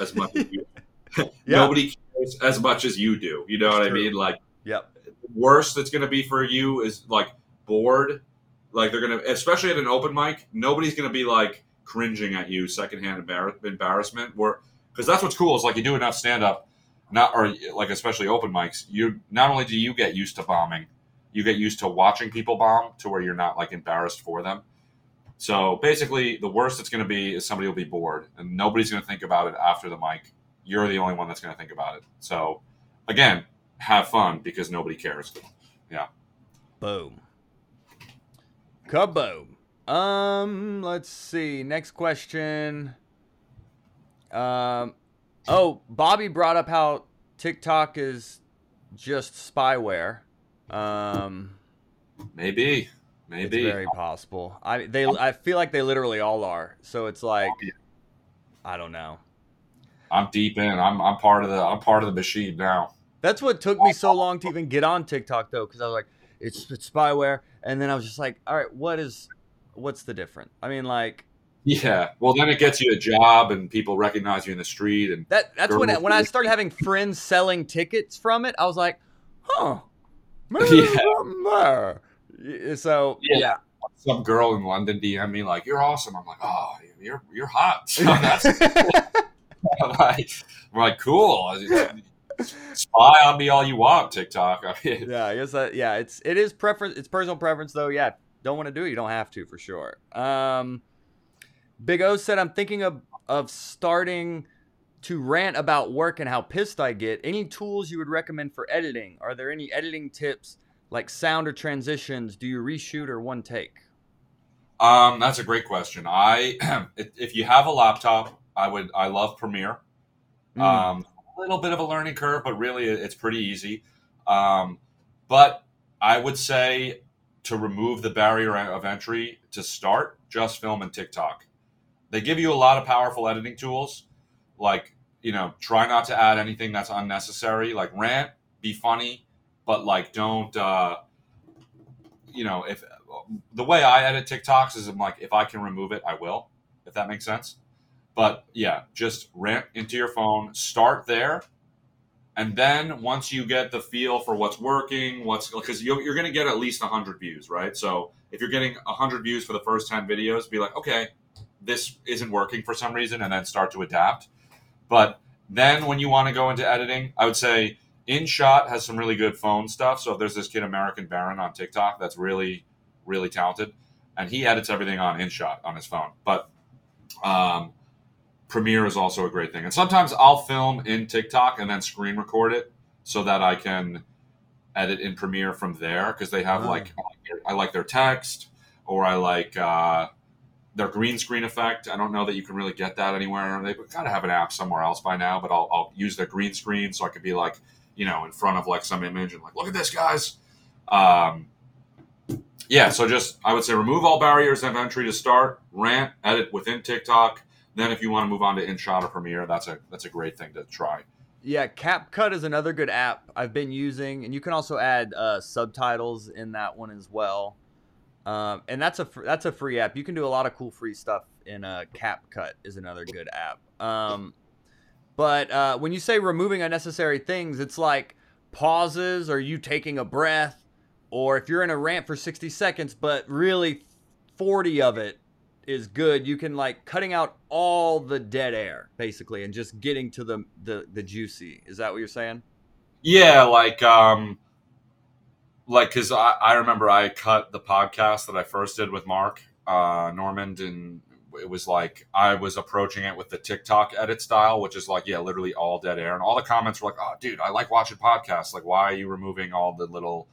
[SPEAKER 2] as much as you. [laughs] [laughs]
[SPEAKER 1] Yeah.
[SPEAKER 2] Nobody cares as much as you do. You know
[SPEAKER 1] It's
[SPEAKER 2] what
[SPEAKER 1] true.
[SPEAKER 2] I mean? Like
[SPEAKER 1] yep
[SPEAKER 2] worst that's going to be for you is like bored. Like they're going to, especially at an open mic, nobody's going to be like cringing at you, secondhand embar- embarrassment. Where because that's what's cool is like you do enough stand up, not or like especially open mics. You not only do you get used to bombing, you get used to watching people bomb to where you're not like embarrassed for them. So basically, the worst it's going to be is somebody will be bored, and nobody's going to think about it after the mic. You're the only one that's going to think about it. So again, have fun because nobody cares. Yeah.
[SPEAKER 1] Boom kaboom um let's see next question um oh bobby brought up how tiktok is just spyware um
[SPEAKER 2] Maybe,
[SPEAKER 1] It's
[SPEAKER 2] maybe.
[SPEAKER 1] very possible. I they I feel like they literally all are. So it's like I don't know.
[SPEAKER 2] I'm deep in. I'm I'm part of the I'm part of the machine now.
[SPEAKER 1] That's what took me so long to even get on TikTok though, because I was like, it's, it's spyware, and then I was just like, all right, what is, what's the difference? I mean, like
[SPEAKER 2] Yeah. Well, then it gets you a job and people recognize you in the street and
[SPEAKER 1] that. That's when I, when I started having friends selling tickets from it. I was like, huh.
[SPEAKER 2] Yeah.
[SPEAKER 1] So
[SPEAKER 2] Yeah.
[SPEAKER 1] yeah,
[SPEAKER 2] some girl in London DM me like, "You're awesome." I'm like, "Oh, you're you're hot." So [laughs] [laughs] that's [laughs] I'm like, I'm like, cool. Spy on me all you want, TikTok. I mean,
[SPEAKER 1] yeah, I guess that yeah, it's it is preference it's personal preference though. Yeah, don't want to do it, you don't have to for sure. Um Big O said I'm thinking of of starting to rant about work and how pissed I get. Any tools you would recommend for editing? Are there any editing tips like sound or transitions? Do you reshoot or one take?
[SPEAKER 2] Um, that's a great question. I [clears throat] if you have a laptop, I would I love Premiere.
[SPEAKER 1] Mm.
[SPEAKER 2] Um, a little bit of a learning curve, but really it's pretty easy. Um, but I would say to remove the barrier of entry to start, just film and TikTok. They give you a lot of powerful editing tools, like you know, try not to add anything that's unnecessary. Like rant, be funny, but like don't. Uh, you know, if the way I edit TikToks is I'm like, if I can remove it, I will. If that makes sense. But yeah, just rant into your phone, start there. And then once you get the feel for what's working, what's because you're, you're going to get at least 100 views, right? So if you're getting 100 views for the first 10 videos, be like, okay, this isn't working for some reason, and then start to adapt. But then when you want to go into editing, I would say InShot has some really good phone stuff. So if there's this kid, American Baron, on TikTok that's really, really talented, and he edits everything on InShot on his phone. But um, Premiere is also a great thing. And sometimes I'll film in TikTok and then screen record it so that I can edit in Premiere from there because they have
[SPEAKER 1] Ah.
[SPEAKER 2] like I like their text or I like uh, their green screen effect. I don't know that you can really get that anywhere. They gotta have an app somewhere else by now, but I'll, I'll use their green screen so I could be like you know in front of like some image and like look at this guys. Um, yeah, so just I would say remove all barriers of entry to start, rant, edit within TikTok. Then if you want to move on to InShot or Premiere, that's a that's a great thing to try.
[SPEAKER 1] Yeah, CapCut is another good app I've been using, and you can also add uh, subtitles in that one as well. Um, and that's a fr- that's a free app. You can do a lot of cool free stuff in uh, CapCut is another good app. Um, but uh, when you say removing unnecessary things, it's like pauses or you taking a breath, or if you're in a rant for 60 seconds, but really 40 of it is good. You can like cutting out all the dead air basically and just getting to the the, the juicy. Is that what you're saying?
[SPEAKER 2] Yeah, like um, like because I, I remember I cut the podcast that I first did with Mark uh, Normand, and it was like I was approaching it with the TikTok edit style, which is like yeah, literally all dead air, and all the comments were like, "Oh, dude, I like watching podcasts. Like, why are you removing all the little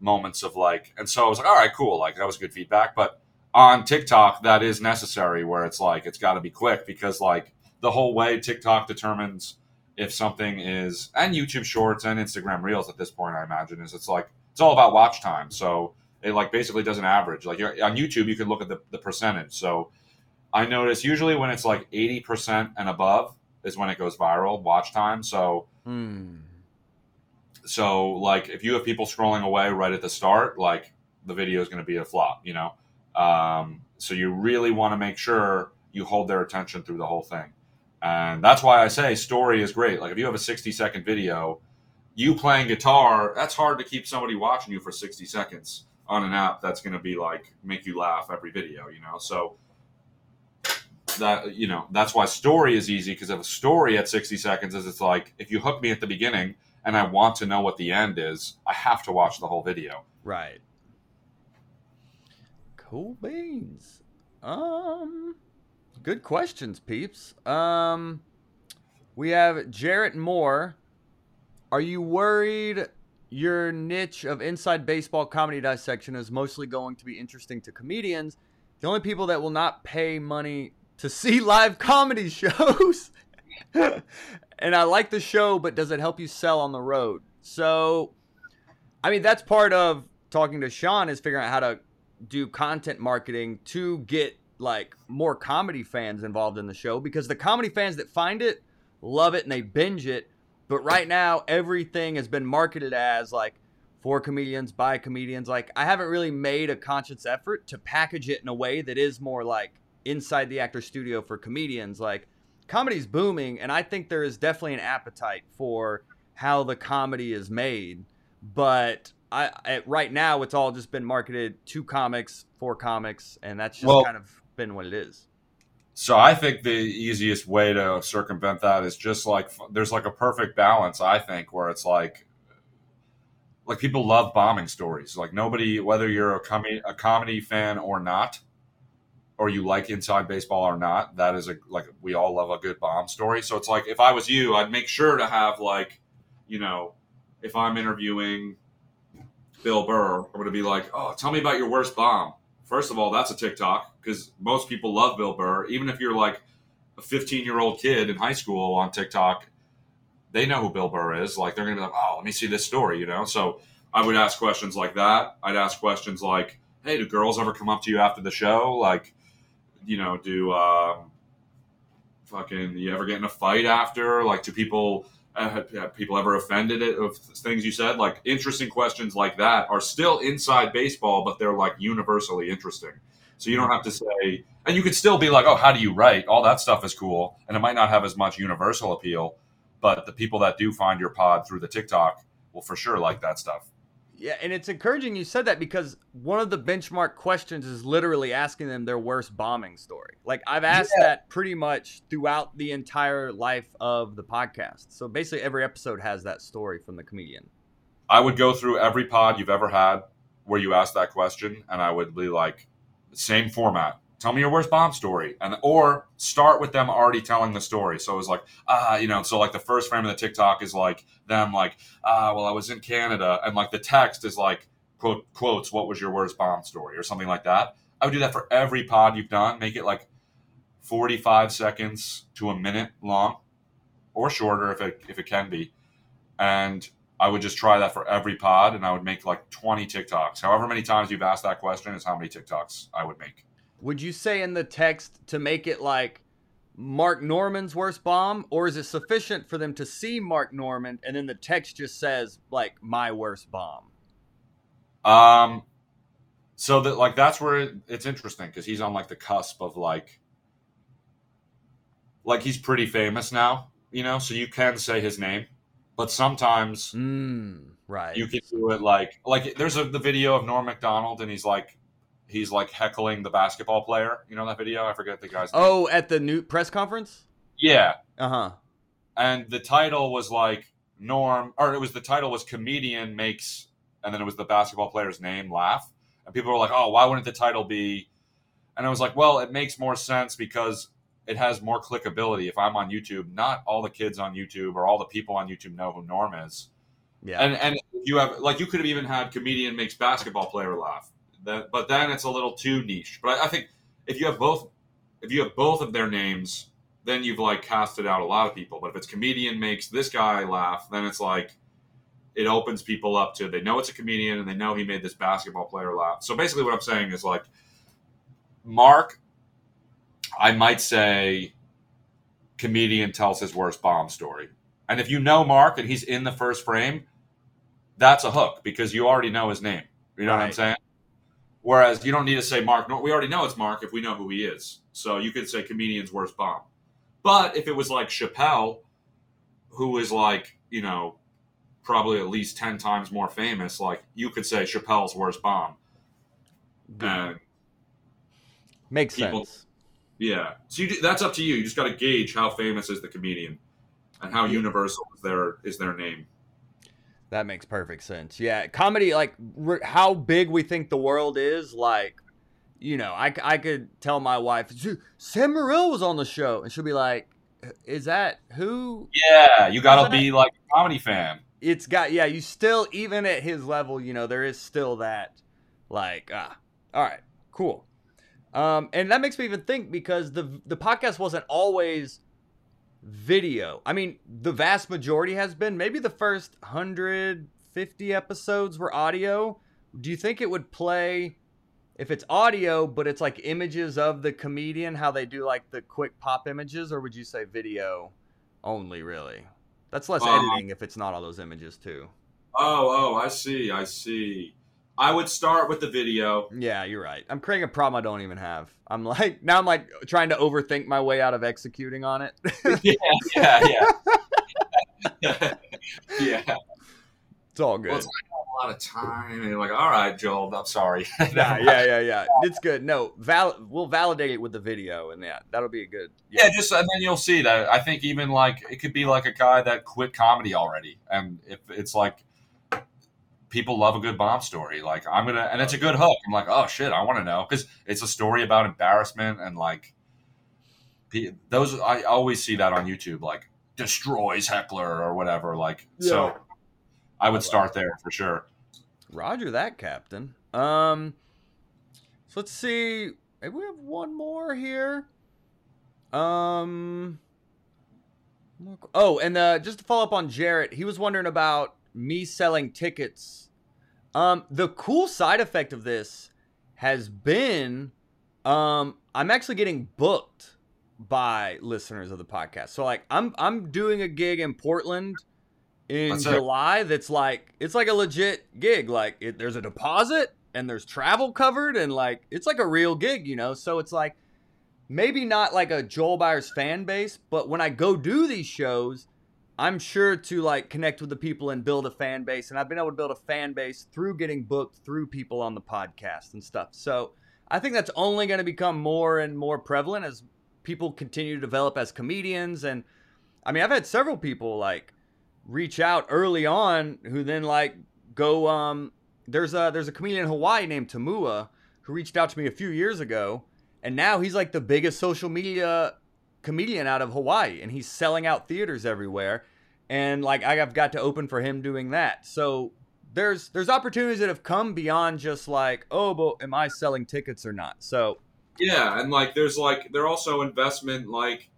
[SPEAKER 2] moments of like?" And so I was like, "All right, cool. Like that was good feedback." But on TikTok, that is necessary, where it's like it's got to be quick because like the whole way TikTok determines if something is and YouTube Shorts and Instagram Reels at this point, I imagine is it's like it's all about watch time. So it like basically does an average. Like you're, on YouTube, you can look at the, the percentage. So I notice usually when it's like 80% and above is when it goes viral watch time. So,
[SPEAKER 1] Hmm.
[SPEAKER 2] so like if you have people scrolling away right at the start, like the video is going to be a flop, you know? Um, so you really want to make sure you hold their attention through the whole thing. And that's why I say story is great. Like if you have a 60 second video, you playing guitar, that's hard to keep somebody watching you for 60 seconds on an app that's going to be like make you laugh every video, you know? So that, you know, that's why story is easy because if a story at 60 seconds is it's like if you hook me at the beginning and I want to know what the end is, I have to watch the whole video.
[SPEAKER 1] Right. Cool beans. Um, good questions, peeps. Um, we have Jarrett Moore. Are you worried your niche of inside baseball comedy dissection is mostly going to be interesting to comedians? The only people that will not pay money to see [laughs] live comedy shows. [laughs] and I like the show, but does it help you sell on the road? So, I mean, that's part of talking to Sean is figuring out how to do content marketing to get like more comedy fans involved in the show because the comedy fans that find it love it and they binge it. But right now, everything has been marketed as like for comedians by comedians. Like, I haven't really made a conscious effort to package it in a way that is more like inside the actor studio for comedians. Like, comedy's booming, and I think there is definitely an appetite for how the comedy is made. But I, I right now, it's all just been marketed to comics for comics, and that's just
[SPEAKER 2] Well-
[SPEAKER 1] kind of been what it is.
[SPEAKER 2] So I think the easiest way to circumvent that is just like there's like a perfect balance. I think where it's like like people love bombing stories. Like nobody, whether you're a comedy a comedy fan or not, or you like inside baseball or not, that is a like we all love a good bomb story. So it's like if I was you, I'd make sure to have like, you know, if I'm interviewing Bill Burr, I'm gonna be like, oh, tell me about your worst bomb. First of all, that's a TikTok because most people love Bill Burr. Even if you're like a 15 year old kid in high school on TikTok, they know who Bill Burr is. Like they're gonna be like, oh, let me see this story, you know. So I would ask questions like that. I'd ask questions like, hey, do girls ever come up to you after the show? Like, you know, do um, fucking you ever get in a fight after? Like, do people uh, have, people ever offended it of things you said? Like, interesting questions like that are still inside baseball, but they're like universally interesting. So you don't have to say, and you could still be like, oh, how do you write? All that stuff is cool, and it might not have as much universal appeal, but the people that do find your pod through the TikTok will for sure like that stuff.
[SPEAKER 1] Yeah, and it's encouraging you said that because one of the benchmark questions is literally asking them their worst bombing story. Like I've asked that pretty much throughout the entire life of the podcast. So basically every episode has that story from the comedian.
[SPEAKER 2] I would go through every pod you've ever had where you asked that question, and I would be like, same format. Tell me your worst bomb story, and or start with them already telling the story. So it was like, ah, you know, so like the first frame of the TikTok is like them like, ah, well, I was in Canada, and like the text is like quote quotes, what was your worst bomb story, or something like that. I would do that for every pod you've done. Make it like forty-five seconds to a minute long, or shorter if it if it can be, and I would just try that for every pod, and I would make like 20 TikToks. However many times you've asked that question is how many TikToks I would make.
[SPEAKER 1] Would you say in the text to make it like Mark Normand's worst bomb, or is it sufficient for them to see Mark Normand and then the text just says like my worst bomb?
[SPEAKER 2] Um, so that like that's where it, it's interesting because he's on like the cusp of like, like he's pretty famous now, you know. So you can say his name, but sometimes
[SPEAKER 1] Mm, right.
[SPEAKER 2] you can do it like like there's a the video of Norm Macdonald and he's like he's like heckling the basketball player. You know that video? I forget the guy's name.
[SPEAKER 1] oh, at the new press conference?
[SPEAKER 2] yeah.
[SPEAKER 1] Uh huh.
[SPEAKER 2] and the title was like Norm, or it was the title was comedian makes, and then it was the basketball player's name laugh, and people were like, oh, why wouldn't the title be? And I was like, well, it makes more sense because it has more clickability. If I'm on YouTube, not all the kids on YouTube or all the people on YouTube know who Norm is,
[SPEAKER 1] Yeah.
[SPEAKER 2] and and you have like you could have even had comedian makes basketball player laugh, that, but then it's a little too niche. But I, I think if you have both, if you have both of their names then you've like casted out a lot of people. But if it's comedian makes this guy laugh, then it's like it opens people up to they know it's a comedian and they know he made this basketball player laugh. So basically, what I'm saying is like, Mark, I might say, comedian tells his worst bomb story, and if you know Mark and he's in the first frame, that's a hook because you already know his name. You know what I'm saying? Whereas you don't need to say Mark. We already know it's Mark if we know who he is. So you could say comedian's worst bomb. But if it was like Chappelle, who is like you know probably at least ten times more famous, like you could say Chappelle's worst bomb.
[SPEAKER 1] Makes sense.
[SPEAKER 2] Yeah, so you, do- that's up to you. You just got to gauge how famous is the comedian, and how universal is their is their name.
[SPEAKER 1] That makes perfect sense. Yeah, comedy, like r- how big we think the world is, like, you know, I, I could tell my wife, Sam Morril was on the show, and she'll be like, is that who?
[SPEAKER 2] Yeah, you gotta be like a comedy fan.
[SPEAKER 1] It's got, yeah, you still, even at his level, you know, there is still that, like, ah, all right, cool. Um, and that makes me even think because the the podcast wasn't always video. I mean, the vast majority has been. Maybe the first 150 episodes were audio. Do you think it would play if it's audio, but it's like images of the comedian, how they do like the quick pop images, or would you say video only, really? That's less
[SPEAKER 2] Um,
[SPEAKER 1] editing if it's not all those images, too.
[SPEAKER 2] Oh, oh, I see, I see. I would start with the video.
[SPEAKER 1] Yeah, you're right. I'm creating a problem I don't even have. I'm like, [laughs] now I'm like trying to overthink my way out of executing on it. [laughs]
[SPEAKER 2] yeah, yeah, yeah. [laughs] yeah.
[SPEAKER 1] it's all good.
[SPEAKER 2] Well, it's like a lot of time, and you're like, all right, Joel, I'm sorry.
[SPEAKER 1] yeah, yeah, yeah, yeah. It's good. No, val- we'll validate it with the video, and yeah, that'll be a good.
[SPEAKER 2] Yeah, just and then you'll see that. I think even like it could be like a guy that quit comedy already, and if it's like people love a good bomb story, like I'm gonna, and it's a good hook. I'm like, oh shit, I want to know because it's a story about embarrassment and like those. I always see that on YouTube, like destroys heckler or whatever. Like so, I would start there for sure.
[SPEAKER 1] Roger that, Captain. Um, so let's see. Maybe we have one more here. Um. Oh, and uh, just to follow up on Jarrett, he was wondering about me selling tickets. Um, the cool side effect of this has been, um, I'm actually getting booked by listeners of the podcast. So like, I'm I'm doing a gig in Portland in
[SPEAKER 2] That's it.
[SPEAKER 1] July. That's like it's like a legit gig. Like it, there's a deposit and there's travel covered and like it's like a real gig, you know. So it's like maybe not like a Joel Byers fan base, but when I go do these shows, I'm sure to like connect with the people and build a fan base. And I've been able to build a fan base through getting booked through people on the podcast and stuff. So I think that's only going to become more and more prevalent as people continue to develop as comedians. And I mean, I've had several people like reach out early on who then like go um there's a there's a comedian in Hawaii named Tamua who reached out to me a few years ago and now he's like the biggest social media comedian out of Hawaii and he's selling out theaters everywhere and like I've got to open for him doing that. So there's there's opportunities that have come beyond just like, oh, but am I selling tickets or not? So
[SPEAKER 2] Yeah, and like there's like there are also investment like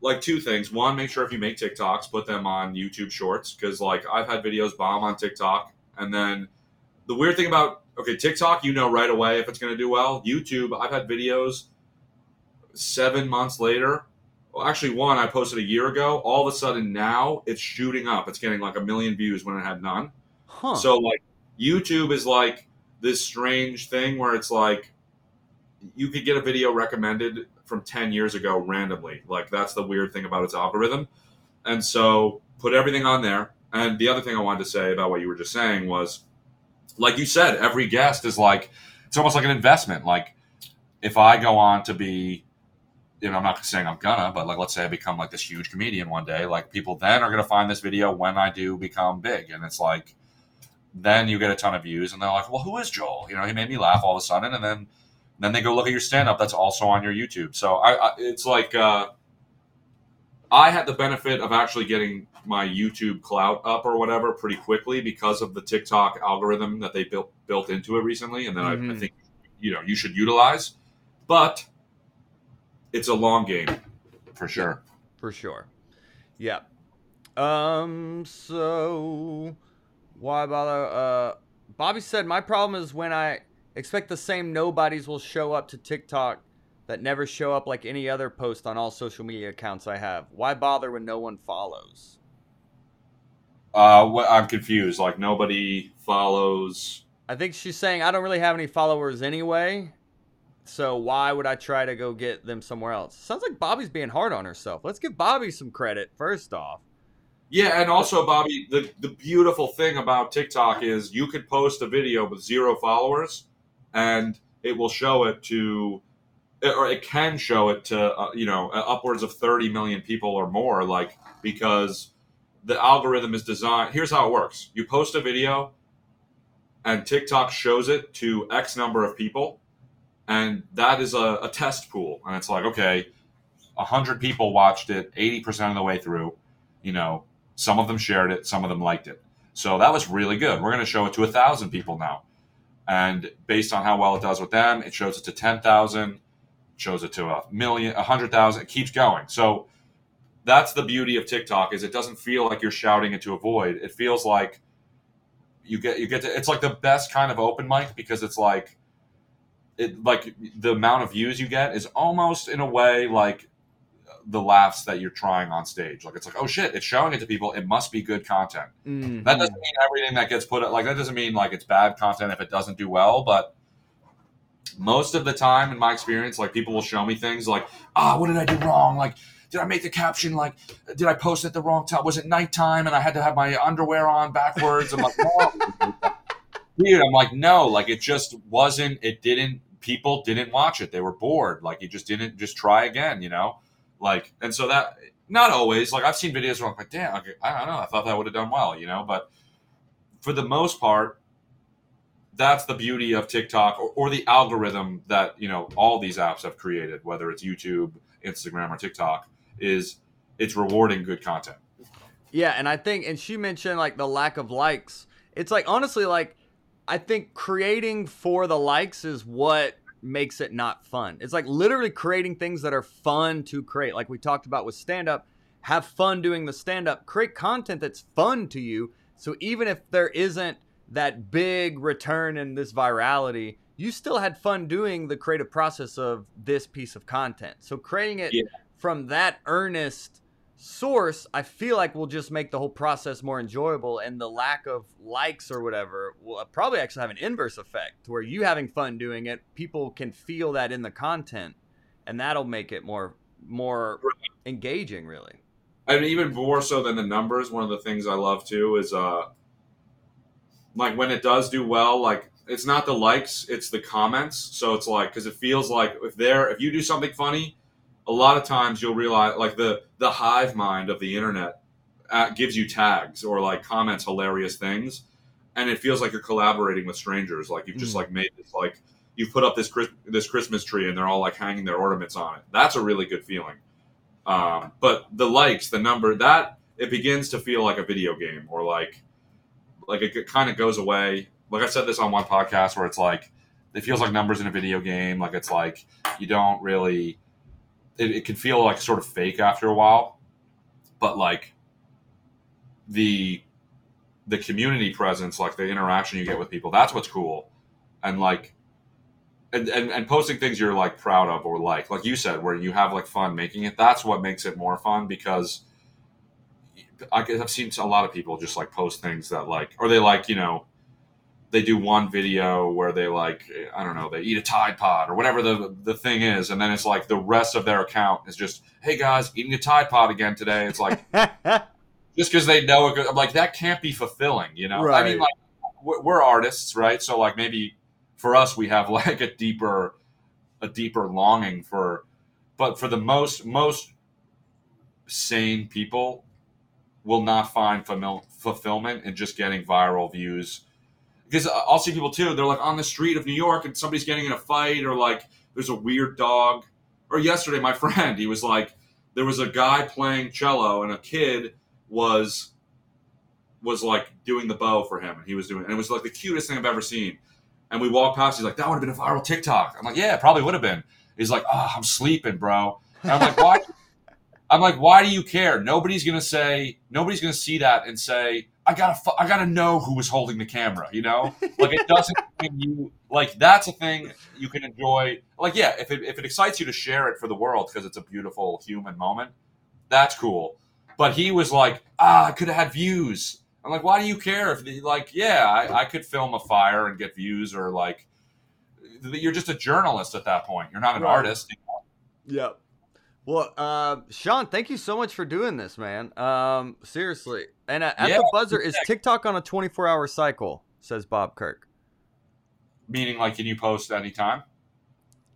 [SPEAKER 2] like two things. One, make sure if you make TikToks, put them on YouTube Shorts because like I've had videos bomb on TikTok, and then the weird thing about okay TikTok, you know right away if it's going to do well. YouTube, I've had videos seven months later. Well, actually, one I posted a year ago. All of a sudden now it's shooting up. It's getting like a million views when it had none.
[SPEAKER 1] huh.
[SPEAKER 2] So like YouTube is like this strange thing where it's like you could get a video recommended from 10 years ago randomly. Like that's the weird thing about its algorithm. And so put everything on there. And the other thing I wanted to say about what you were just saying was like you said, every guest is like it's almost like an investment. Like if I go on to be you know, I'm not saying I'm gonna, but like, let's say I become like this huge comedian one day. Like, people then are gonna find this video when I do become big, and it's like, then you get a ton of views, and they're like, well, who is Joel? You know, he made me laugh all of a sudden, and then then they go look at your stand up that's also on your YouTube. So I, I it's like uh, I had the benefit of actually getting my YouTube clout up or whatever pretty quickly because of the TikTok algorithm that they built built into it recently, and then I, I
[SPEAKER 1] Mhm.
[SPEAKER 2] think you know you should utilize, but it's a long game for sure.
[SPEAKER 1] for sure. Yeah. Um. So Why bother? Uh, Bobby said my problem is when I expect the same nobodies will show up to TikTok that never show up like any other post on all social media accounts I have. Why bother when no one follows?
[SPEAKER 2] Uh, what, I'm confused. Like nobody follows.
[SPEAKER 1] I think she's saying I don't really have any followers anyway. So why would I try to go get them somewhere else? Sounds like Bobby's being hard on herself. Let's give Bobby some credit first off.
[SPEAKER 2] Yeah, and also Bobby, the the beautiful thing about TikTok is you could post a video with zero followers, and it will show it to, or it can show it to uh, you know upwards of thirty million people or more. Like because the algorithm is designed. Here's how it works: you post a video, and TikTok shows it to X number of people, and that is a, a test pool. And it's like, okay, hundred people watched it, eighty percent of the way through. You know, some of them shared it, some of them liked it. So that was really good. We're going to show it to a thousand people now, and based on how well it does with them, it shows it to ten thousand, shows it to a million, a hundred thousand. It keeps going. So that's the beauty of TikTok is it doesn't feel like you're shouting into a void. It feels like you get you get to. It's like the best kind of open mic because it's like it like the amount of views you get is almost in a way like the laughs that you're trying on stage. Like it's like, oh shit, it's showing it to people. It must be good content.
[SPEAKER 1] Mm-hmm.
[SPEAKER 2] That doesn't mean everything that gets put like that doesn't mean like it's bad content if it doesn't do well, but most of the time in my experience, like people will show me things like, ah, what did I do wrong? Like, did I make the caption like did I post at the wrong time? Was it nighttime and I had to have my underwear on backwards? I'm like, [laughs] no. Dude, I'm like, no, like it just wasn't, it didn't people didn't watch it. They were bored. Like you just didn't just try again, you know? Like, and so that not always. Like I've seen videos where I'm like, damn, okay, I don't know. I thought that would have done well, you know. But for the most part, that's the beauty of TikTok or, or the algorithm that you know all these apps have created, whether it's YouTube, Instagram, or TikTok, is it's rewarding good content.
[SPEAKER 1] Yeah, and I think, and she mentioned like the lack of likes. It's like honestly, like I think creating for the likes is what makes it not fun. It's like literally creating things that are fun to create. Like we talked about with stand up, have fun doing the stand up, create content that's fun to you. So even if there isn't that big return in this virality, you still had fun doing the creative process of this piece of content. So creating it yeah. from that earnest source, I feel like will just make the whole process more enjoyable. And the lack of likes or whatever will probably actually have an inverse effect where you having fun doing it, people can feel that in the content, and that'll make it more more engaging. Really,
[SPEAKER 2] I mean, even more so than the numbers. One of the things I love too is uh, like when it does do well, like. It's not the likes; it's the comments. So it's like because it feels like if there, if you do something funny, a lot of times you'll realize like the the hive mind of the internet uh, gives you tags or like comments hilarious things and it feels like you're collaborating with strangers. Like you've just mm. like made this like you've put up this this christmas tree and they're all like hanging their ornaments on it. That's a really good feeling. Um, but the likes the number that it begins to feel like a video game or like like it, it kind of goes away. Like i said this on one podcast where it's like it feels like numbers in a video game. Like it's like you don't really it, it can feel like sort of fake after a while, but like the the community presence, like the interaction you get with people, that's what's cool. And like and, and, and posting things you're like proud of or like like you said where you have like fun making it that's what makes it more fun because i've seen a lot of people just like post things that like or they like you know they do one video where they like I don't know they eat a Tide Pod or whatever the the thing is, and then it's like the rest of their account is just hey guys eating a Tide Pod again today. It's like [laughs] just because they know it, I'm like that can't be fulfilling, you know. Right. I mean, like we're artists, right? So like maybe for us we have [laughs] like a deeper a deeper longing for, but for the most most sane people will not find fulfillment in just getting viral views because I'll see people too. They're like on the street of New York and somebody's getting in a fight, or like there's a weird dog. Or yesterday, my [laughs] friend, he was like, there was a guy playing cello and a kid was was like doing the bow for him, and he was doing, and it was like the cutest thing I've ever seen. And we walked past, he's like, that would have been a viral TikTok. I'm like, yeah, it probably would have been. He's like, oh, I'm sleeping, bro. And I'm like, why? [laughs] I'm like, why do you care? Nobody's gonna say, nobody's gonna see that and say, I gotta I gotta know who was holding the camera. You know, like it doesn't [laughs] you like that's a thing you can enjoy. Like yeah, if it if it excites you to share it for the world because it's a beautiful human moment, that's cool. But he was like, ah, I could have had views. I'm like, why do you care if the, like yeah, I, I could film a fire and get views or like you're just a journalist at that point. You're not an
[SPEAKER 1] Right.
[SPEAKER 2] artist.
[SPEAKER 1] Yep. Well, uh, Sean, thank you so much for doing this, man. Um, seriously. And uh, at
[SPEAKER 2] Yeah,
[SPEAKER 1] the buzzer, is TikTok on a 24 hour cycle? Says Bob Kirk.
[SPEAKER 2] Meaning like, can you post anytime?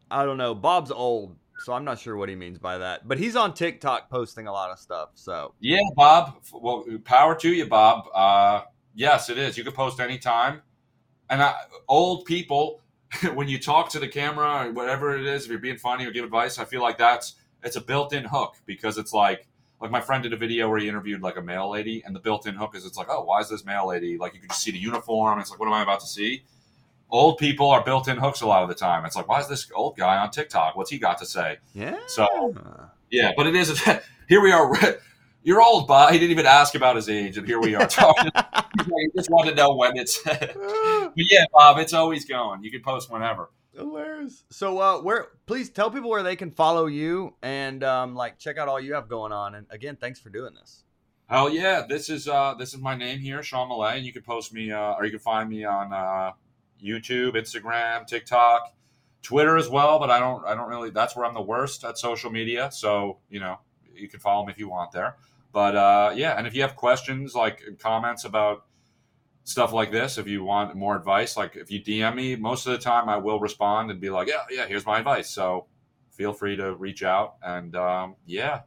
[SPEAKER 1] I don't know. Bob's old, so I'm not sure what he means by that. But he's on TikTok posting a lot of stuff. So
[SPEAKER 2] Yeah, Bob. Well, power to you, Bob. Uh, yes, it is. You can post anytime. And I, old people, [laughs] when you talk to the camera or whatever it is, if you're being funny or give advice, I feel like that's it's a built-in hook because it's like like my friend did a video where he interviewed like a mail lady, and the built-in hook is it's like, oh, why is this mail lady like you can just see the uniform? It's like, what am I about to see? Old people are built-in hooks a lot of the time. It's like, why is this old guy on TikTok? What's he got to say?
[SPEAKER 1] yeah.
[SPEAKER 2] So yeah, but it is. [laughs] Here we are. [laughs] You're old, Bob. He didn't even ask about his age, and here we are talking. [laughs] he just wanted to know when it's. but yeah, Bob, it's always going. You can post whenever.
[SPEAKER 1] Hilarious. So, uh, where? Please tell people where they can follow you and um, like check out all you have going on. And again, thanks for doing this.
[SPEAKER 2] Hell yeah! This is uh, this is my name here, Sean Malay, and you can post me, uh, or you can find me on uh, YouTube, Instagram, TikTok, Twitter as well. But I don't, I don't really. That's where I'm the worst at social media. So you know, you can follow me if you want there. But uh, yeah, and if you have questions like comments about stuff like this, if you want more advice, like if you DM me, most of the time I will respond and be like, yeah, yeah, here's my advice. So feel free to reach out and um, yeah,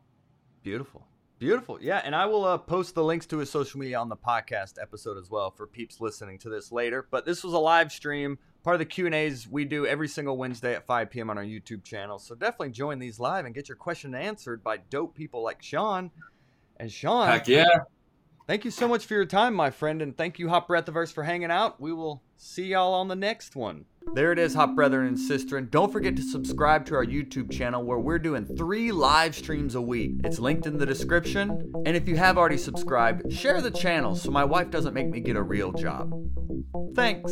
[SPEAKER 1] Beautiful. Beautiful. Yeah, and I will uh, post the links to his social media on the podcast episode as well for peeps listening to this later. But this was a live stream, part of the Q&As we do every single Wednesday at 5 p.m. on our YouTube channel. So definitely join these live and get your question answered by dope people like Sean. And Sean,
[SPEAKER 2] heck yeah.
[SPEAKER 1] Thank you so much for your time, my friend, and thank you Hot Breathiverse for hanging out. We will see y'all on the next one. There it is, Hot Brethren and Sister. And don't forget to subscribe to our YouTube channel where we're doing three live streams a week. It's linked in the description. And if you have already subscribed, share the channel so my wife doesn't make me get a real job. Thanks.